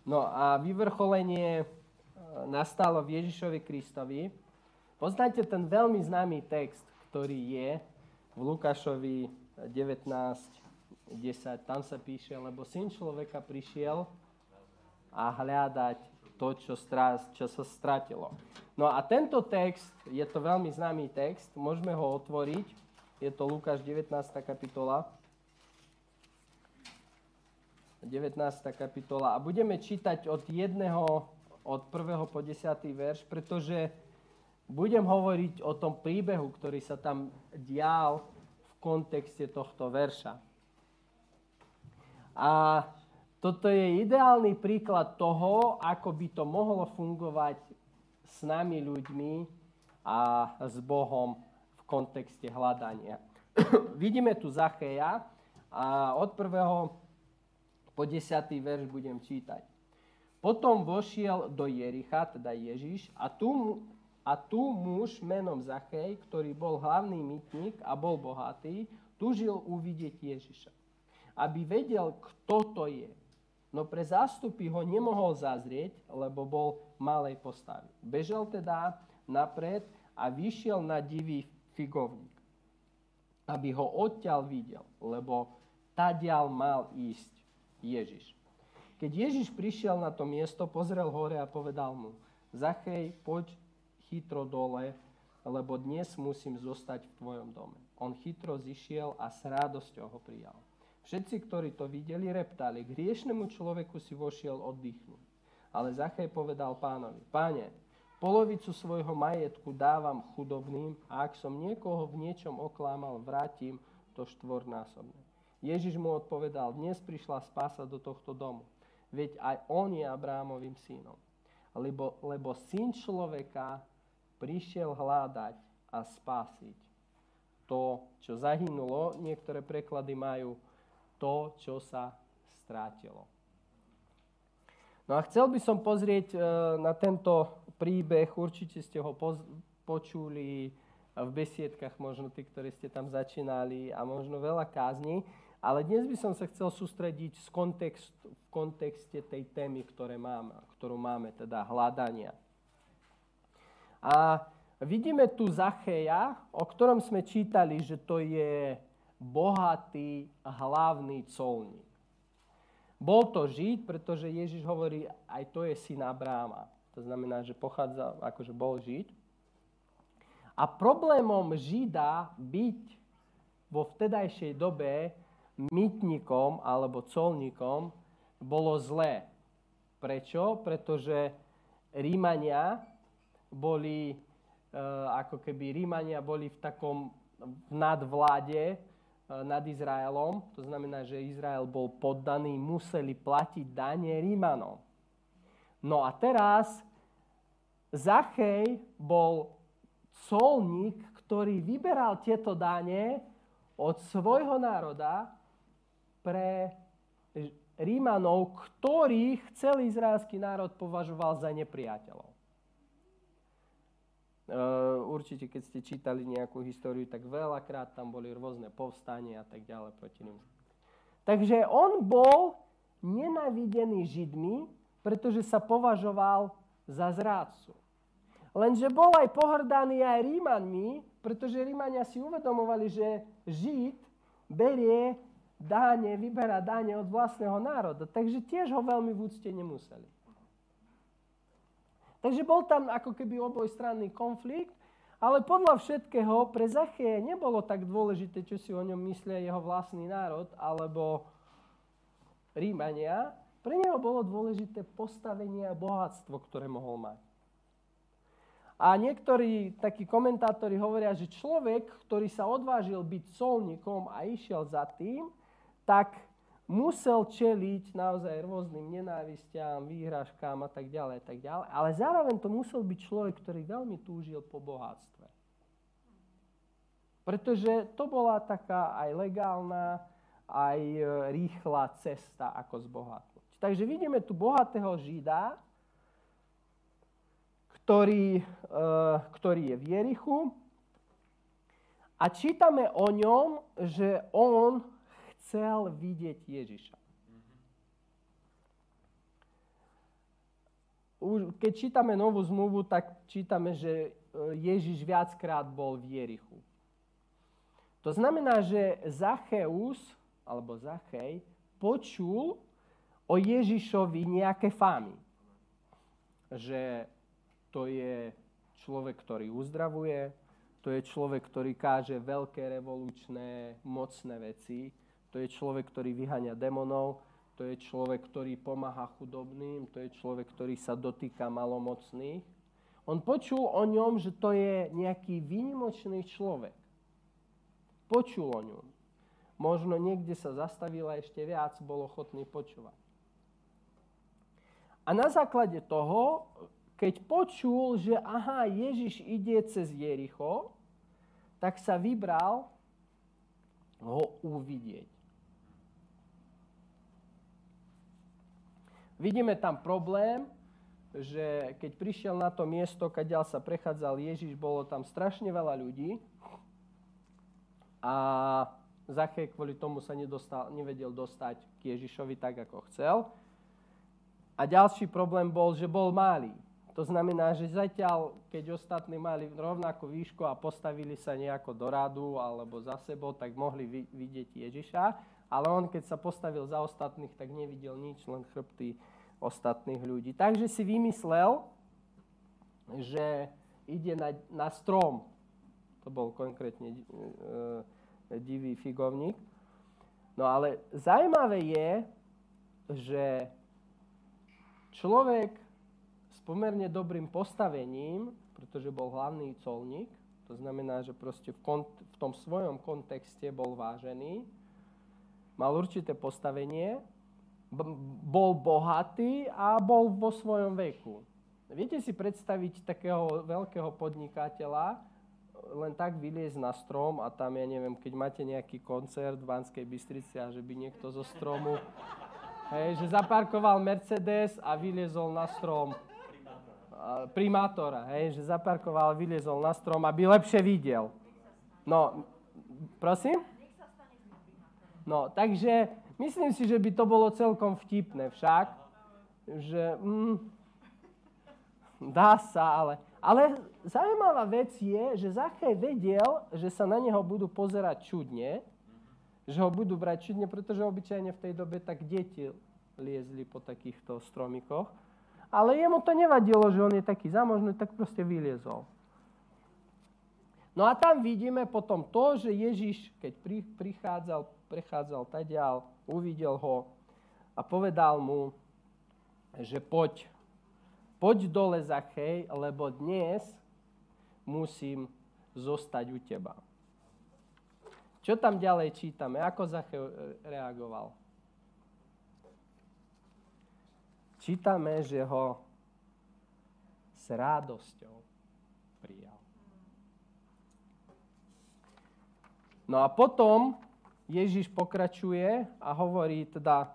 No a vyvrcholenie e, nastalo v Ježišovi Kristovi. Poznáte ten veľmi známy text, ktorý je v Lukášovi 19, 10. Tam sa píše, lebo syn človeka prišiel a hľadať to, čo, strá, čo sa stratilo. No a tento text, je to veľmi známy text, môžeme ho otvoriť. Je to Lukáš 19. kapitola. 19. kapitola a budeme čítať od jedného, od 1. po 10. verš, pretože budem hovoriť o tom príbehu, ktorý sa tam dial v kontexte tohto verša. A toto je ideálny príklad toho, ako by to mohlo fungovať s nami ľuďmi a s Bohom v kontexte hľadania. Vidíme tu Zacheja a od prvého po 10. verš budem čítať. Potom vošiel do Jericha, teda Ježiš, a tu, a tu muž menom Zachej, ktorý bol hlavný mytník a bol bohatý, tužil uvidieť Ježiša. Aby vedel, kto to je. No pre zástupy ho nemohol zazrieť, lebo bol malej postavy. Bežal teda napred a vyšiel na divý figovník, aby ho odtiaľ videl, lebo tadiaľ mal ísť Ježiš. Keď Ježiš prišiel na to miesto, pozrel hore a povedal mu, Zachej, poď chytro dole, lebo dnes musím zostať v tvojom dome. On chytro zišiel a s radosťou ho prijal. Všetci, ktorí to videli, reptali, k hriešnemu človeku si vošiel oddychnúť. Ale Zachej povedal pánovi, páne, polovicu svojho majetku dávam chudobným a ak som niekoho v niečom oklámal, vrátim to štvornásobne. Ježiš mu odpovedal, dnes prišla spása do tohto domu. Veď aj on je Abrámovým synom. Lebo, lebo syn človeka prišiel hľadať a spásiť to, čo zahynulo. Niektoré preklady majú to, čo sa strátilo. No a chcel by som pozrieť e, na tento príbeh, určite ste ho poz- počuli v besiedkach, možno tí, ktorí ste tam začínali a možno veľa kázni, ale dnes by som sa chcel sústrediť z kontext, v kontexte tej témy, ktoré máme, ktorú máme, teda hľadania. A vidíme tu Zacheja, o ktorom sme čítali, že to je bohatý hlavný colník. Bol to Žid, pretože Ježiš hovorí, aj to je syn Abráma. To znamená, že pochádza, akože bol Žid. A problémom Žida byť vo vtedajšej dobe mytnikom alebo colníkom bolo zlé. Prečo? Pretože Rímania boli, e, ako keby Rímania boli v takom nadvláde, E, nad Izraelom, to znamená, že Izrael bol poddaný, museli platiť dane Rímanom. No a teraz Zachej bol colník, ktorý vyberal tieto dane od svojho národa pre Rímanov, ktorých celý izraelský národ považoval za nepriateľov. Eh, určite, keď ste čítali nejakú históriu, tak veľakrát tam boli rôzne povstania a tak ďalej proti ním. Takže on bol nenavidený Židmi, pretože sa považoval za zrádcu. Lenže bol aj pohrdaný aj Rímanmi, pretože Rímania si uvedomovali, že Žid berie dáne, vyberá dáne od vlastného národa. Takže tiež ho veľmi v úcte nemuseli. Takže bol tam ako keby obojstranný konflikt, ale podľa všetkého pre Zacheje nebolo tak dôležité, čo si o ňom myslia jeho vlastný národ alebo Rímania. Pre neho bolo dôležité postavenie a bohatstvo, ktoré mohol mať. A niektorí takí komentátori hovoria, že človek, ktorý sa odvážil byť solníkom a išiel za tým, tak musel čeliť naozaj rôznym nenávistiam, výhražkám a tak ďalej, tak ďalej. Ale zároveň to musel byť človek, ktorý veľmi túžil po bohatstve. Pretože to bola taká aj legálna, aj e, rýchla cesta, ako zbohatnúť. Takže vidíme tu bohatého Žida, ktorý, e, ktorý je v Jerichu a čítame o ňom, že on chcel vidieť Ježiša. Keď čítame novú zmluvu, tak čítame, že e, Ježiš viackrát bol v Jerichu. To znamená, že Zacheus, alebo Zachej, počul o Ježišovi nejaké fámy. Že to je človek, ktorý uzdravuje, to je človek, ktorý káže veľké revolučné, mocné veci, to je človek, ktorý vyhania demonov, to je človek, ktorý pomáha chudobným, to je človek, ktorý sa dotýka malomocných. On počul o ňom, že to je nejaký výnimočný človek. Počul o ňom. Možno niekde sa zastavil a ešte viac bol ochotný počúvať. A na základe toho, keď počul, že aha, Ježiš ide cez Jericho, tak sa vybral ho uvidieť. Vidíme tam problém, že keď prišiel na to miesto, kadiaľ sa prechádzal Ježiš, bolo tam strašne veľa ľudí a Zachej kvôli tomu sa nedostal, nevedel dostať k Ježišovi tak, ako chcel. A ďalší problém bol, že bol malý. To znamená, že zatiaľ, keď ostatní mali rovnakú výšku a postavili sa nejako do radu alebo za sebou, tak mohli vidieť Ježiša. Ale on, keď sa postavil za ostatných, tak nevidel nič, len chrbty ostatných ľudí. Takže si vymyslel, že ide na, na strom. To bol konkrétne e, divý figovník. No ale zaujímavé je, že človek s pomerne dobrým postavením, pretože bol hlavný colník, to znamená, že proste v, kont- v tom svojom kontexte bol vážený, mal určité postavenie, bol bohatý a bol vo svojom veku. Viete si predstaviť takého veľkého podnikateľa, len tak vyliezť na strom a tam, ja neviem, keď máte nejaký koncert v Banskej Bystrici a že by niekto zo stromu, hej, že zaparkoval Mercedes a vyliezol na strom primátora, hej, že zaparkoval, vyliezol na strom, aby lepšie videl. No, prosím? No, takže myslím si, že by to bolo celkom vtipné však, že mm, dá sa, ale ale zaujímavá vec je, že Zachej vedel, že sa na neho budú pozerať čudne, že ho budú brať čudne, pretože obyčajne v tej dobe tak deti liezli po takýchto stromikoch. Ale jemu to nevadilo, že on je taký zamožný, tak proste vyliezol. No a tam vidíme potom to, že Ježiš, keď prichádzal, prechádzal tadiaľ, uvidel ho a povedal mu, že poď poď dole Zachej, lebo dnes musím zostať u teba. Čo tam ďalej čítame? Ako Zachej reagoval? Čítame, že ho s radosťou prijal. No a potom Ježiš pokračuje a hovorí teda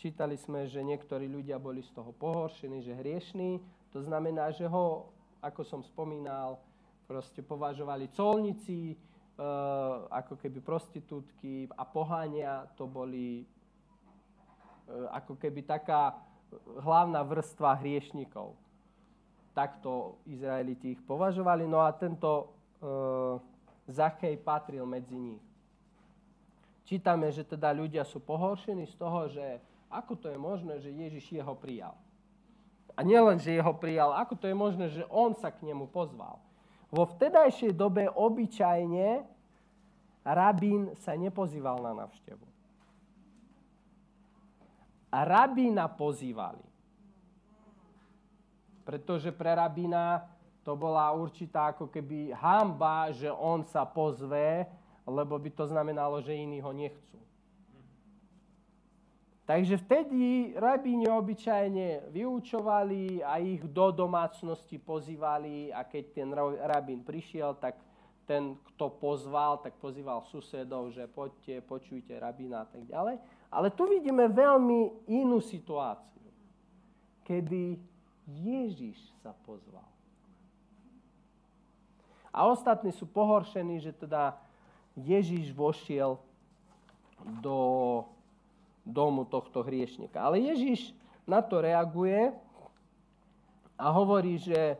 Čítali sme, že niektorí ľudia boli z toho pohoršení, že hriešní. To znamená, že ho, ako som spomínal, proste považovali colníci, e, ako keby prostitútky a pohania, to boli e, ako keby taká hlavná vrstva hriešnikov. Takto Izraeliti ich považovali. No a tento e, Zachej patril medzi nich. Čítame, že teda ľudia sú pohoršení z toho, že ako to je možné, že Ježiš jeho prijal? A nielen, že jeho prijal, ako to je možné, že on sa k nemu pozval? Vo vtedajšej dobe obyčajne rabín sa nepozýval na navštevu. A rabína pozývali. Pretože pre rabína to bola určitá ako keby hamba, že on sa pozve, lebo by to znamenalo, že iní ho nechcú. Takže vtedy rabíni obyčajne vyučovali a ich do domácnosti pozývali a keď ten rabín prišiel, tak ten, kto pozval, tak pozýval susedov, že poďte, počujte rabína a tak ďalej. Ale tu vidíme veľmi inú situáciu, kedy Ježiš sa pozval. A ostatní sú pohoršení, že teda Ježiš vošiel do domu tohto hriešnika. Ale Ježiš na to reaguje a hovorí, že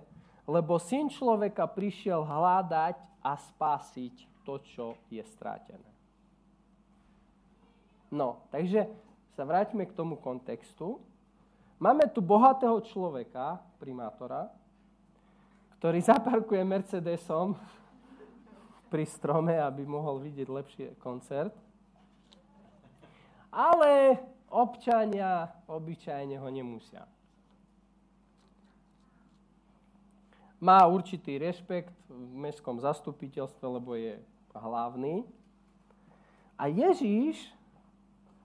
lebo syn človeka prišiel hľadať a spásiť to, čo je strátené. No, takže sa vráťme k tomu kontextu. Máme tu bohatého človeka, primátora, ktorý zaparkuje Mercedesom pri strome, aby mohol vidieť lepšie koncert ale občania obyčajne ho nemusia. Má určitý rešpekt v mestskom zastupiteľstve, lebo je hlavný. A Ježíš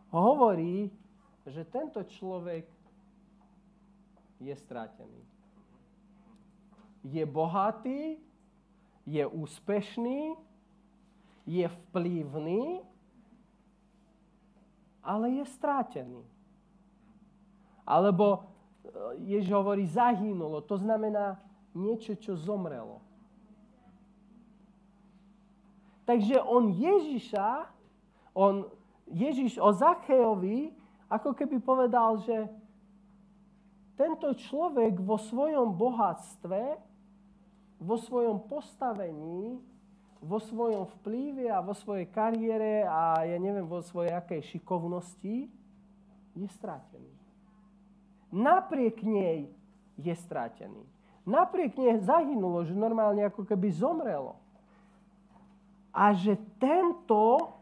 hovorí, že tento človek je strátený. Je bohatý, je úspešný, je vplyvný, ale je strátený. Alebo e, Ježiš hovorí zahynulo, to znamená niečo, čo zomrelo. Takže on Ježiša, on, Ježiš o Zachejovi, ako keby povedal, že tento človek vo svojom bohatstve, vo svojom postavení, vo svojom vplyve a vo svojej kariére a ja neviem, vo svojej akej šikovnosti je strátený. Napriek nej je strátený. Napriek nej zahynulo, že normálne ako keby zomrelo. A že tento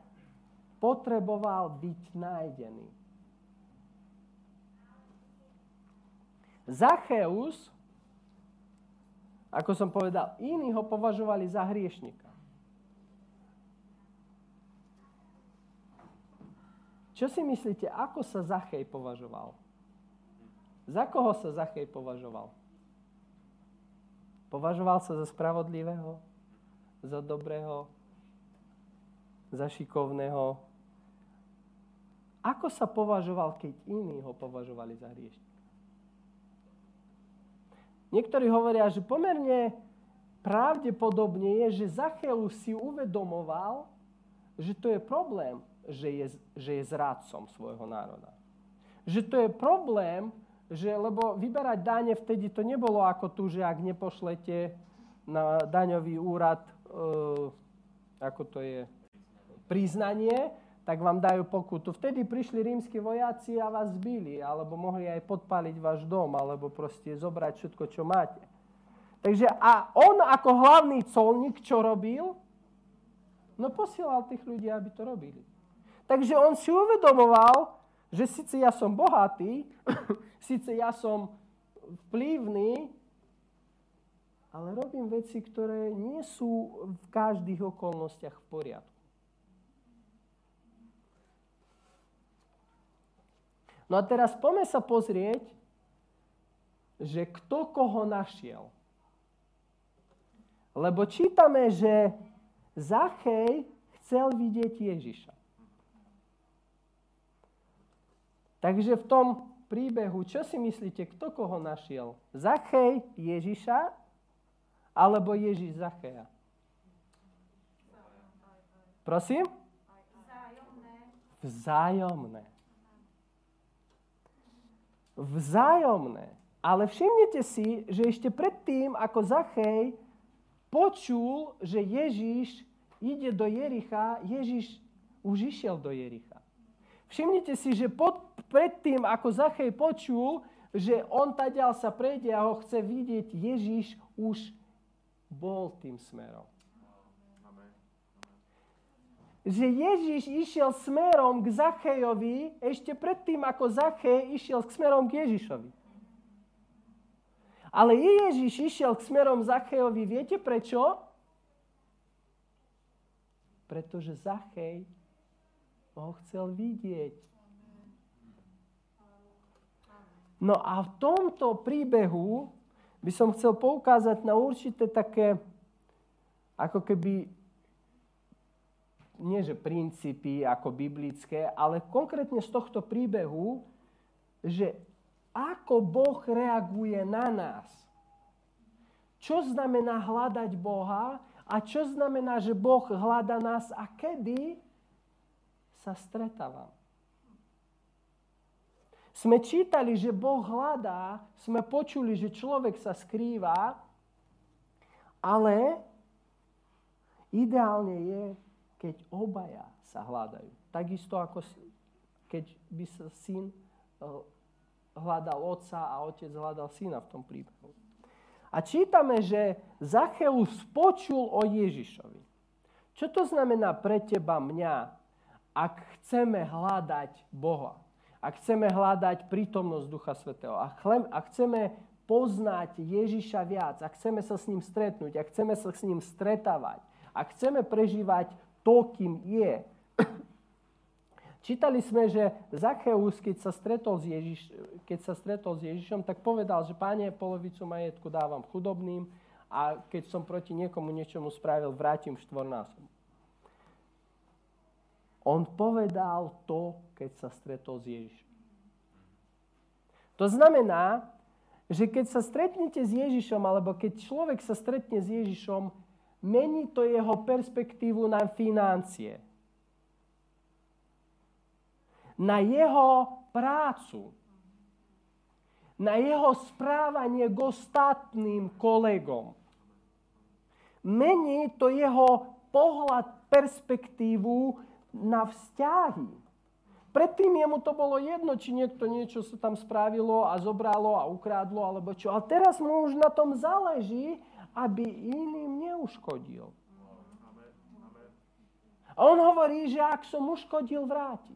potreboval byť nájdený. Zacheus, ako som povedal, iní ho považovali za hriešnika. Čo si myslíte, ako sa Zachej považoval? Za koho sa Zachej považoval? Považoval sa za spravodlivého, za dobrého, za šikovného. Ako sa považoval, keď iní ho považovali za hriešnika? Niektorí hovoria, že pomerne pravdepodobne je, že Zacheus si uvedomoval, že to je problém, že je, že je zradcom svojho národa. Že to je problém, že, lebo vyberať dáne vtedy to nebolo ako tu, že ak nepošlete na daňový úrad, e, ako to je, priznanie, tak vám dajú pokutu. Vtedy prišli rímsky vojaci a vás zbili, alebo mohli aj podpaliť váš dom, alebo proste zobrať všetko, čo máte. Takže a on ako hlavný colník, čo robil? No posielal tých ľudí, aby to robili. Takže on si uvedomoval, že síce ja som bohatý, síce ja som vplyvný, ale robím veci, ktoré nie sú v každých okolnostiach v poriadku. No a teraz poďme sa pozrieť, že kto koho našiel. Lebo čítame, že Zachej chcel vidieť Ježiša. Takže v tom príbehu, čo si myslíte, kto koho našiel? Zachej Ježiša alebo Ježiš Zacheja? Prosím? Vzájomné. Vzájomné vzájomné. Ale všimnite si, že ešte predtým, ako Zachej počul, že Ježiš ide do Jericha, Ježiš už išiel do Jericha. Všimnite si, že pod, predtým, ako Zachej počul, že on tadiaľ sa prejde a ho chce vidieť, Ježiš už bol tým smerom že Ježiš išiel smerom k Zachejovi ešte predtým, ako Zachej išiel k smerom k Ježišovi. Ale Ježiš išiel k smerom Zachejovi, viete prečo? Pretože Zachej ho chcel vidieť. No a v tomto príbehu by som chcel poukázať na určité také, ako keby nie že princípy ako biblické, ale konkrétne z tohto príbehu, že ako Boh reaguje na nás. Čo znamená hľadať Boha a čo znamená, že Boh hľada nás a kedy sa stretávam. Sme čítali, že Boh hľadá, sme počuli, že človek sa skrýva, ale ideálne je, keď obaja sa hľadajú. Takisto ako keď by sa syn eh, hľadal otca a otec hľadal syna v tom príbehu. A čítame, že Zacheus počul o Ježišovi. Čo to znamená pre teba, mňa, ak chceme hľadať Boha? Ak chceme hľadať prítomnosť Ducha Svetého? Ak chceme poznať Ježiša viac? Ak chceme sa s ním stretnúť? Ak chceme sa s ním stretávať? Ak chceme prežívať to, kým je, Čítali sme, že Zacheus, keď sa stretol s, Ježiš, keď sa stretol s Ježišom, tak povedal, že páne, polovicu majetku dávam chudobným a keď som proti niekomu niečomu spravil, vrátim štvornásob. On povedal to, keď sa stretol s Ježišom. To znamená, že keď sa stretnete s Ježišom, alebo keď človek sa stretne s Ježišom, mení to jeho perspektívu na financie. Na jeho prácu. Na jeho správanie k ostatným kolegom. Mení to jeho pohľad, perspektívu na vzťahy. Predtým jemu to bolo jedno, či niekto niečo sa tam spravilo a zobralo a ukrádlo, alebo čo. Ale teraz mu už na tom záleží, aby iným neuškodil. A on hovorí, že ak som uškodil, vráti.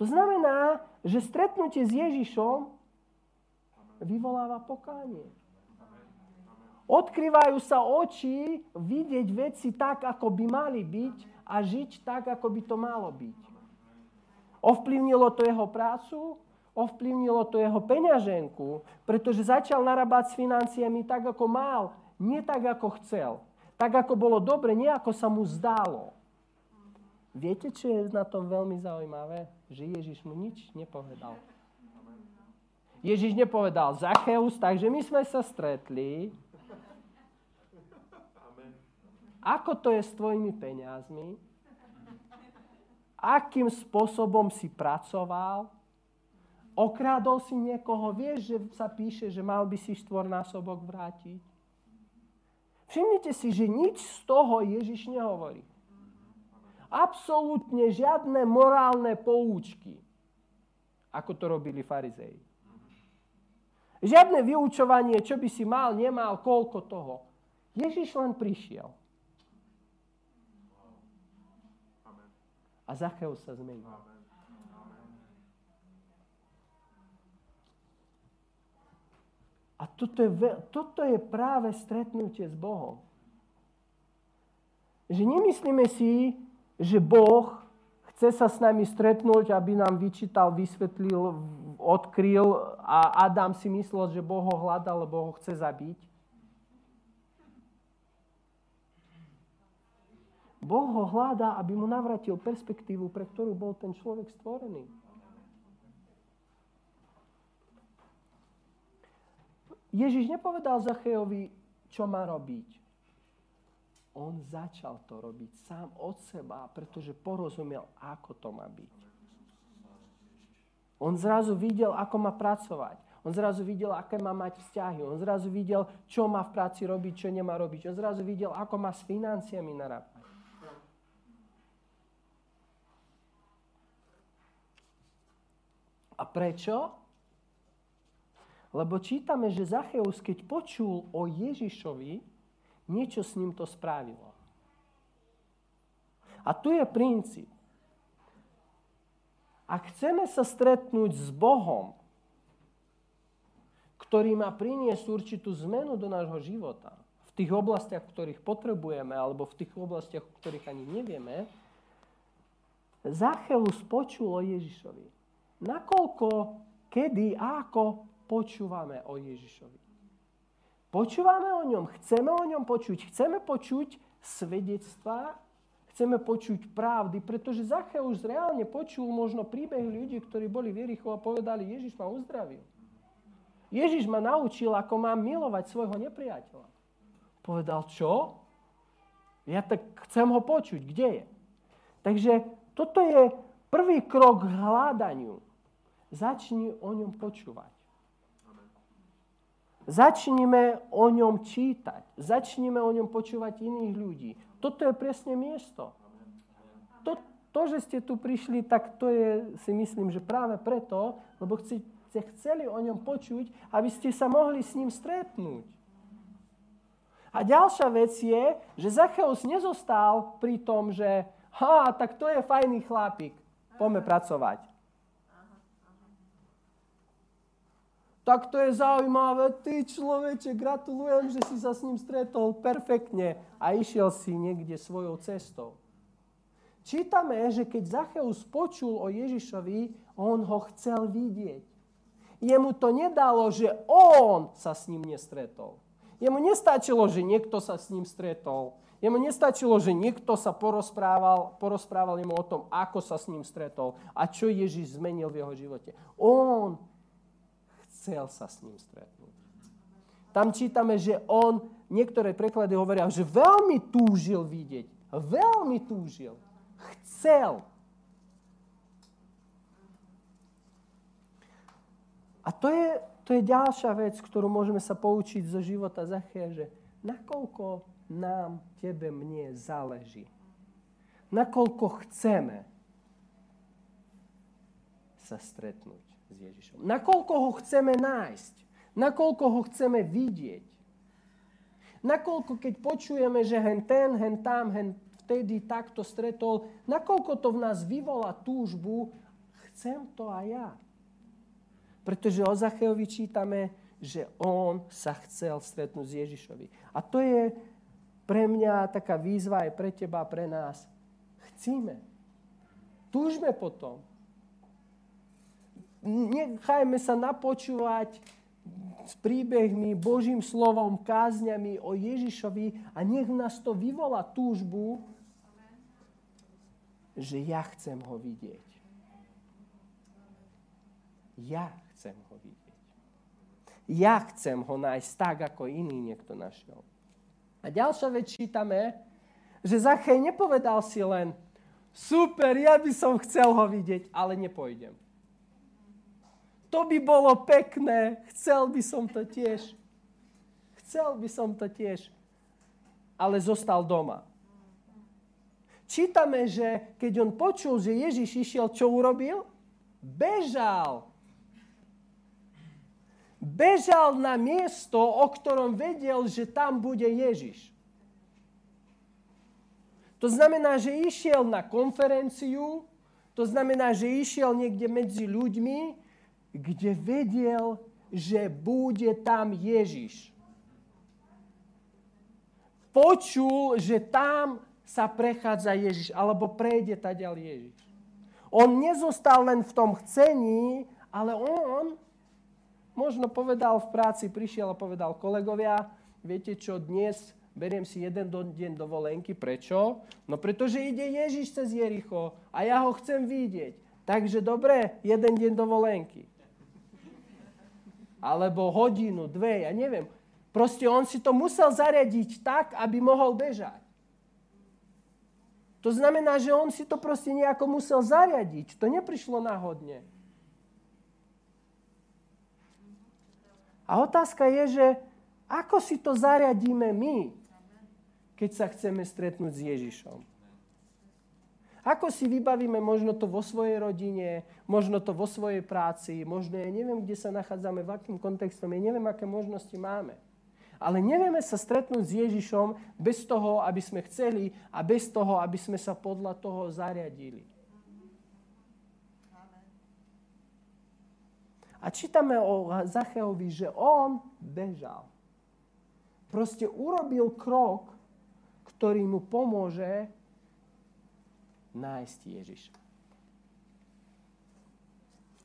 To znamená, že stretnutie s Ježišom vyvoláva pokánie. Odkrývajú sa oči vidieť veci tak, ako by mali byť a žiť tak, ako by to malo byť. Ovplyvnilo to jeho prácu, ovplyvnilo to jeho peňaženku, pretože začal narábať s financiami tak, ako mal, nie tak, ako chcel. Tak, ako bolo dobre, nie ako sa mu zdálo. Viete, čo je na tom veľmi zaujímavé? Že Ježiš mu nič nepovedal. Ježiš nepovedal Zacheus, takže my sme sa stretli. Ako to je s tvojimi peniazmi? Akým spôsobom si pracoval? Okrádol si niekoho? Vieš, že sa píše, že mal by si štvornásobok vrátiť? Všimnite si, že nič z toho Ježiš nehovorí. Absolútne žiadne morálne poučky, ako to robili farizei. Žiadne vyučovanie, čo by si mal, nemal, koľko toho. Ježiš len prišiel. A Zacheus sa zmení. Toto je, toto je práve stretnutie s Bohom. Že nemyslíme si, že Boh chce sa s nami stretnúť, aby nám vyčítal, vysvetlil, odkryl a Adam si myslel, že Boh ho hľadá, lebo ho chce zabiť. Boh ho hľadá, aby mu navratil perspektívu, pre ktorú bol ten človek stvorený. Ježiš nepovedal Zachejovi, čo má robiť. On začal to robiť sám od seba, pretože porozumel, ako to má byť. On zrazu videl, ako má pracovať. On zrazu videl, aké má mať vzťahy. On zrazu videl, čo má v práci robiť, čo nemá robiť. On zrazu videl, ako má s financiami narábať. A prečo? Lebo čítame, že Zacheus, keď počul o Ježišovi, niečo s ním to spravilo. A tu je princíp. Ak chceme sa stretnúť s Bohom, ktorý má priniesť určitú zmenu do nášho života, v tých oblastiach, ktorých potrebujeme, alebo v tých oblastiach, ktorých ani nevieme, Zacheus počul o Ježišovi nakoľko, kedy ako počúvame o Ježišovi. Počúvame o ňom, chceme o ňom počuť, chceme počuť svedectvá, chceme počuť pravdy, pretože Zacheus reálne počul možno príbehy ľudí, ktorí boli v Jerichu a povedali, Ježiš ma uzdravil. Ježiš ma naučil, ako mám milovať svojho nepriateľa. Povedal, čo? Ja tak chcem ho počuť. Kde je? Takže toto je prvý krok k hľadaniu. Začni o ňom počúvať. Začnime o ňom čítať. Začnime o ňom počúvať iných ľudí. Toto je presne miesto. To, to, že ste tu prišli, tak to je, si myslím, že práve preto, lebo ste chceli o ňom počuť, aby ste sa mohli s ním stretnúť. A ďalšia vec je, že Zacheus nezostal pri tom, že ha, tak to je fajný chlapík, poďme pracovať. Tak to je zaujímavé. Ty človeče, gratulujem, že si sa s ním stretol perfektne a išiel si niekde svojou cestou. čítame, že keď Zacheus počul o Ježišovi, on ho chcel vidieť. Jemu to nedalo, že on sa s ním nestretol. Jemu nestačilo, že niekto sa s ním stretol. Jemu nestačilo, že niekto sa porozprával, porozprával jemu o tom, ako sa s ním stretol a čo Ježiš zmenil v jeho živote. On chcel sa s ním stretnúť. Tam čítame, že on, niektoré preklady hovoria, že veľmi túžil vidieť. Veľmi túžil. Chcel. A to je, to je ďalšia vec, ktorú môžeme sa poučiť zo života Zachea, že nakoľko nám, tebe, mne záleží. Nakoľko chceme sa stretnúť s Ježišom. Nakoľko ho chceme nájsť. Nakoľko ho chceme vidieť. Nakoľko, keď počujeme, že hen ten, hen tam, hen vtedy takto stretol, nakoľko to v nás vyvolá túžbu, chcem to aj ja. Pretože o Zacheovi čítame, že on sa chcel stretnúť s Ježišovi. A to je pre mňa taká výzva aj pre teba, pre nás. Chcíme. Túžme potom. Nechajme sa napočúvať s príbehmi, Božím slovom, kázňami o Ježišovi a nech nás to vyvolá túžbu, že ja chcem ho vidieť. Ja chcem ho vidieť. Ja chcem ho nájsť tak, ako iný niekto našiel. A ďalšia vec čítame, že Zachej nepovedal si len, super, ja by som chcel ho vidieť, ale nepôjdem. To by bolo pekné, chcel by som to tiež. Chcel by som to tiež, ale zostal doma. Čítame, že keď on počul, že Ježiš išiel, čo urobil? Bežal bežal na miesto, o ktorom vedel, že tam bude Ježiš. To znamená, že išiel na konferenciu, to znamená, že išiel niekde medzi ľuďmi, kde vedel, že bude tam Ježiš. Počul, že tam sa prechádza Ježiš, alebo prejde ďal Ježiš. On nezostal len v tom chcení, ale on Možno povedal v práci, prišiel a povedal kolegovia, viete čo, dnes beriem si jeden deň dovolenky. Prečo? No pretože ide Ježiš cez Jericho a ja ho chcem vidieť. Takže dobre, jeden deň dovolenky. Alebo hodinu, dve, ja neviem. Proste on si to musel zariadiť tak, aby mohol bežať. To znamená, že on si to proste nejako musel zariadiť. To neprišlo náhodne. A otázka je, že ako si to zariadíme my, keď sa chceme stretnúť s Ježišom. Ako si vybavíme možno to vo svojej rodine, možno to vo svojej práci, možno ja neviem, kde sa nachádzame, v akým kontextom, ja neviem, aké možnosti máme. Ale nevieme sa stretnúť s Ježišom bez toho, aby sme chceli a bez toho, aby sme sa podľa toho zariadili. A čítame o Zacheovi, že on bežal. Proste urobil krok, ktorý mu pomôže nájsť Ježiša.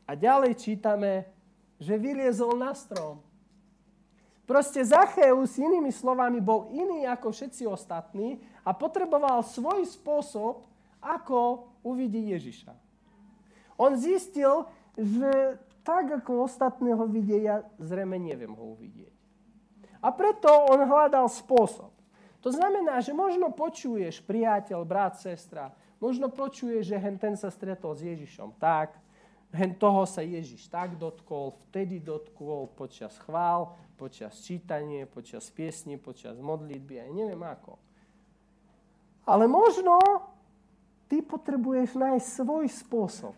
A ďalej čítame, že vyliezol na strom. Proste Zacheus, inými slovami, bol iný ako všetci ostatní a potreboval svoj spôsob, ako uvidí Ježiša. On zistil, že tak ako ostatného ho ja zrejme neviem ho uvidieť. A preto on hľadal spôsob. To znamená, že možno počuješ, priateľ, brat, sestra, možno počuješ, že hen ten sa stretol s Ježišom tak, hen toho sa Ježiš tak dotkol, vtedy dotkol počas chvál, počas čítania, počas piesní, počas modlitby, aj neviem ako. Ale možno ty potrebuješ nájsť svoj spôsob.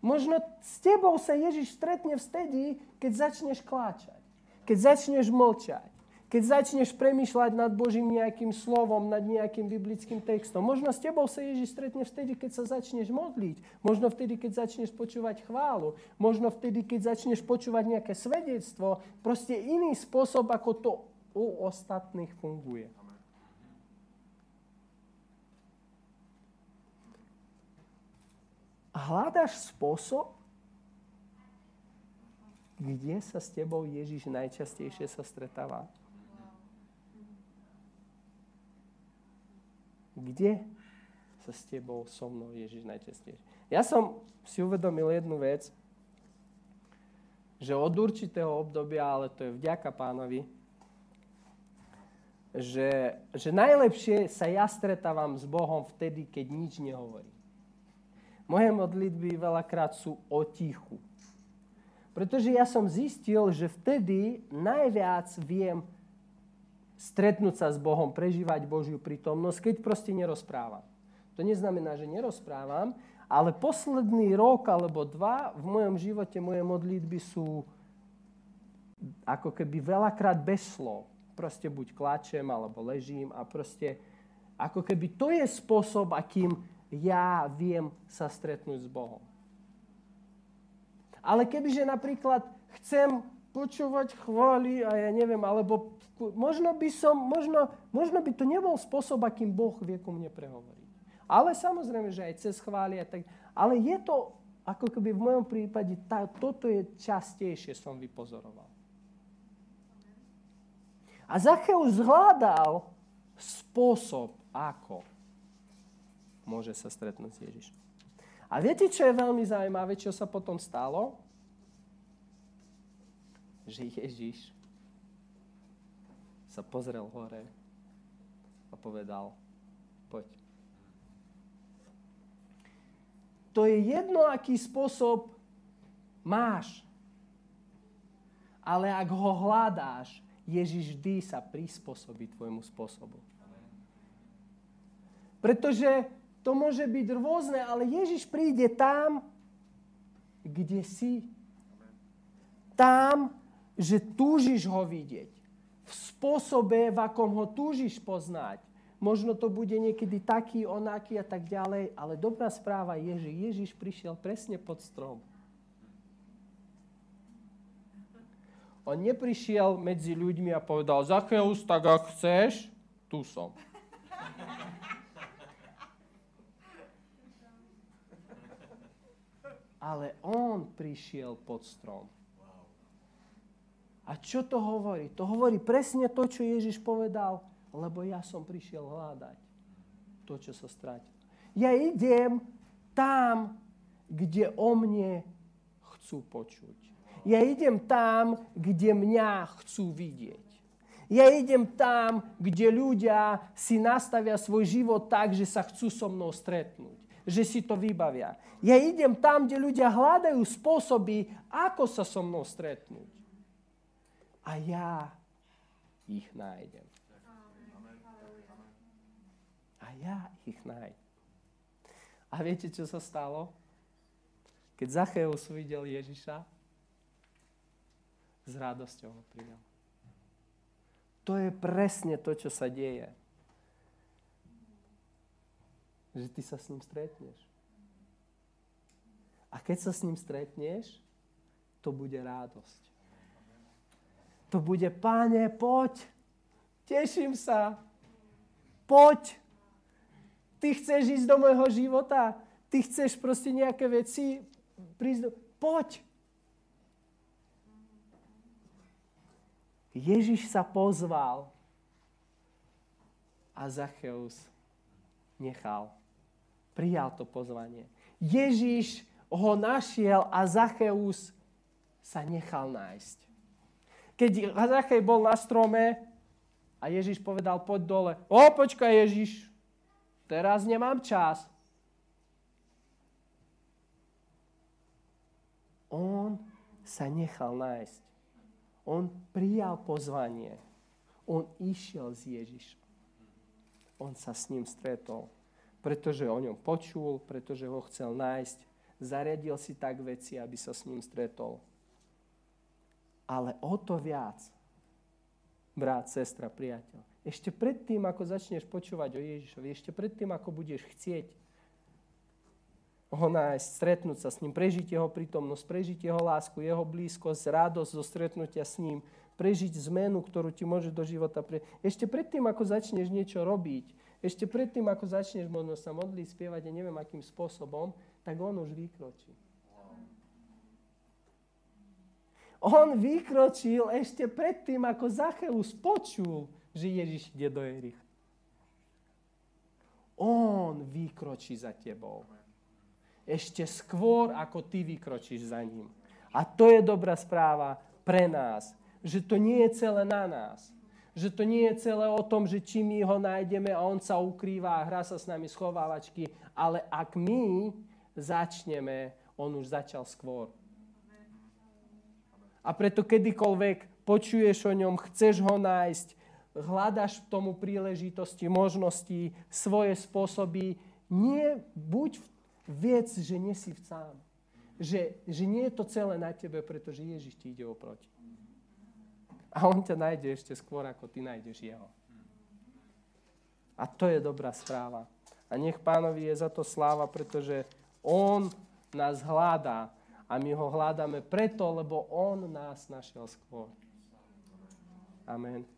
Možno s tebou sa Ježiš stretne vtedy, keď začneš kláčať, keď začneš mlčať, keď začneš premýšľať nad Božím nejakým slovom, nad nejakým biblickým textom. Možno s tebou sa Ježiš stretne vtedy, keď sa začneš modliť. Možno vtedy, keď začneš počúvať chválu. Možno vtedy, keď začneš počúvať nejaké svedectvo. Proste iný spôsob, ako to u ostatných funguje. A hľadáš spôsob, kde sa s tebou Ježiš najčastejšie sa stretáva? Kde sa s tebou, so mnou Ježiš najčastejšie? Ja som si uvedomil jednu vec, že od určitého obdobia, ale to je vďaka pánovi, že, že najlepšie sa ja stretávam s Bohom vtedy, keď nič nehovorím. Moje modlitby veľakrát sú o tichu. Pretože ja som zistil, že vtedy najviac viem stretnúť sa s Bohom, prežívať Božiu prítomnosť, keď proste nerozprávam. To neznamená, že nerozprávam, ale posledný rok alebo dva v mojom živote moje modlitby sú ako keby veľakrát bez slov. Proste buď klačem alebo ležím a proste ako keby to je spôsob, akým ja viem sa stretnúť s Bohom. Ale kebyže napríklad chcem počúvať chvály a ja neviem, alebo možno by som, možno, možno by to nebol spôsob, akým Boh vie ku mne prehovoriť. Ale samozrejme, že aj cez chvály a tak. Ale je to, ako keby v mojom prípade, tá, toto je častejšie som vypozoroval. A Zacheus hľadal spôsob, ako môže sa stretnúť s Ježišom. A viete, čo je veľmi zaujímavé, čo sa potom stalo? Že Ježiš sa pozrel hore a povedal, poď. To je jedno, aký spôsob máš. Ale ak ho hľadáš, Ježiš vždy sa prispôsobí tvojmu spôsobu. Pretože to môže byť rôzne, ale Ježiš príde tam, kde si. Tam, že túžiš ho vidieť. V spôsobe, v akom ho túžiš poznať. Možno to bude niekedy taký, onaký a tak ďalej, ale dobrá správa je, že Ježiš prišiel presne pod strom. On neprišiel medzi ľuďmi a povedal, Zacheus, tak ak chceš, tu som. Ale on prišiel pod strom. A čo to hovorí? To hovorí presne to, čo Ježiš povedal, lebo ja som prišiel hľadať to, čo sa strátil. Ja idem tam, kde o mne chcú počuť. Ja idem tam, kde mňa chcú vidieť. Ja idem tam, kde ľudia si nastavia svoj život tak, že sa chcú so mnou stretnúť. Že si to vybavia. Ja idem tam, kde ľudia hľadajú spôsoby, ako sa so mnou stretnúť. A ja ich nájdem. A ja ich nájdem. A viete, čo sa stalo? Keď Zacheus videl Ježiša, s radosťou ho prijal. To je presne to, čo sa deje. Že ty sa s ním stretneš. A keď sa s ním stretneš, to bude radosť. To bude, páne, poď, teším sa, poď. Ty chceš ísť do môjho života, ty chceš proste nejaké veci prísť do... Poď. Ježiš sa pozval a Zacheus nechal. Prijal to pozvanie. Ježiš ho našiel a Zacheus sa nechal nájsť. Keď Zachej bol na strome a Ježiš povedal, poď dole. O, počkaj Ježiš, teraz nemám čas. On sa nechal nájsť. On prijal pozvanie. On išiel s Ježišom. On sa s ním stretol, pretože o ňom počul, pretože ho chcel nájsť. Zariadil si tak veci, aby sa s ním stretol. Ale o to viac, brat, sestra, priateľ, ešte predtým, ako začneš počúvať o Ježišovi, ešte predtým, ako budeš chcieť ho nájsť, stretnúť sa s ním, prežiť jeho prítomnosť, prežiť jeho lásku, jeho blízkosť, radosť zo stretnutia s ním, prežiť zmenu, ktorú ti môže do života pre... Ešte predtým, ako začneš niečo robiť, Ešte predtým, ako začneš možno sa modliť, spievať, ja neviem akým spôsobom, tak on už vykročí. On vykročil ešte predtým, ako Zacheus počul, že Ježiš ide do Erich. On vykročí za tebou. Ešte skôr, ako ty vykročíš za ním. A to je dobrá správa pre nás, že to nie je celé na nás. Že to nie je celé o tom, že či my ho nájdeme a on sa ukrýva a hrá sa s nami schovávačky, ale ak my začneme, on už začal skôr. A preto kedykoľvek počuješ o ňom, chceš ho nájsť, hľadaš v tomu príležitosti, možnosti, svoje spôsoby, nie buď viec, že nie si sám. Že, že nie je to celé na tebe, pretože Ježiš ti ide oproti. A on ťa nájde ešte skôr, ako ty nájdeš jeho. A to je dobrá správa. A nech pánovi je za to sláva, pretože on nás hľadá. A my ho hľadáme preto, lebo on nás našiel skôr. Amen.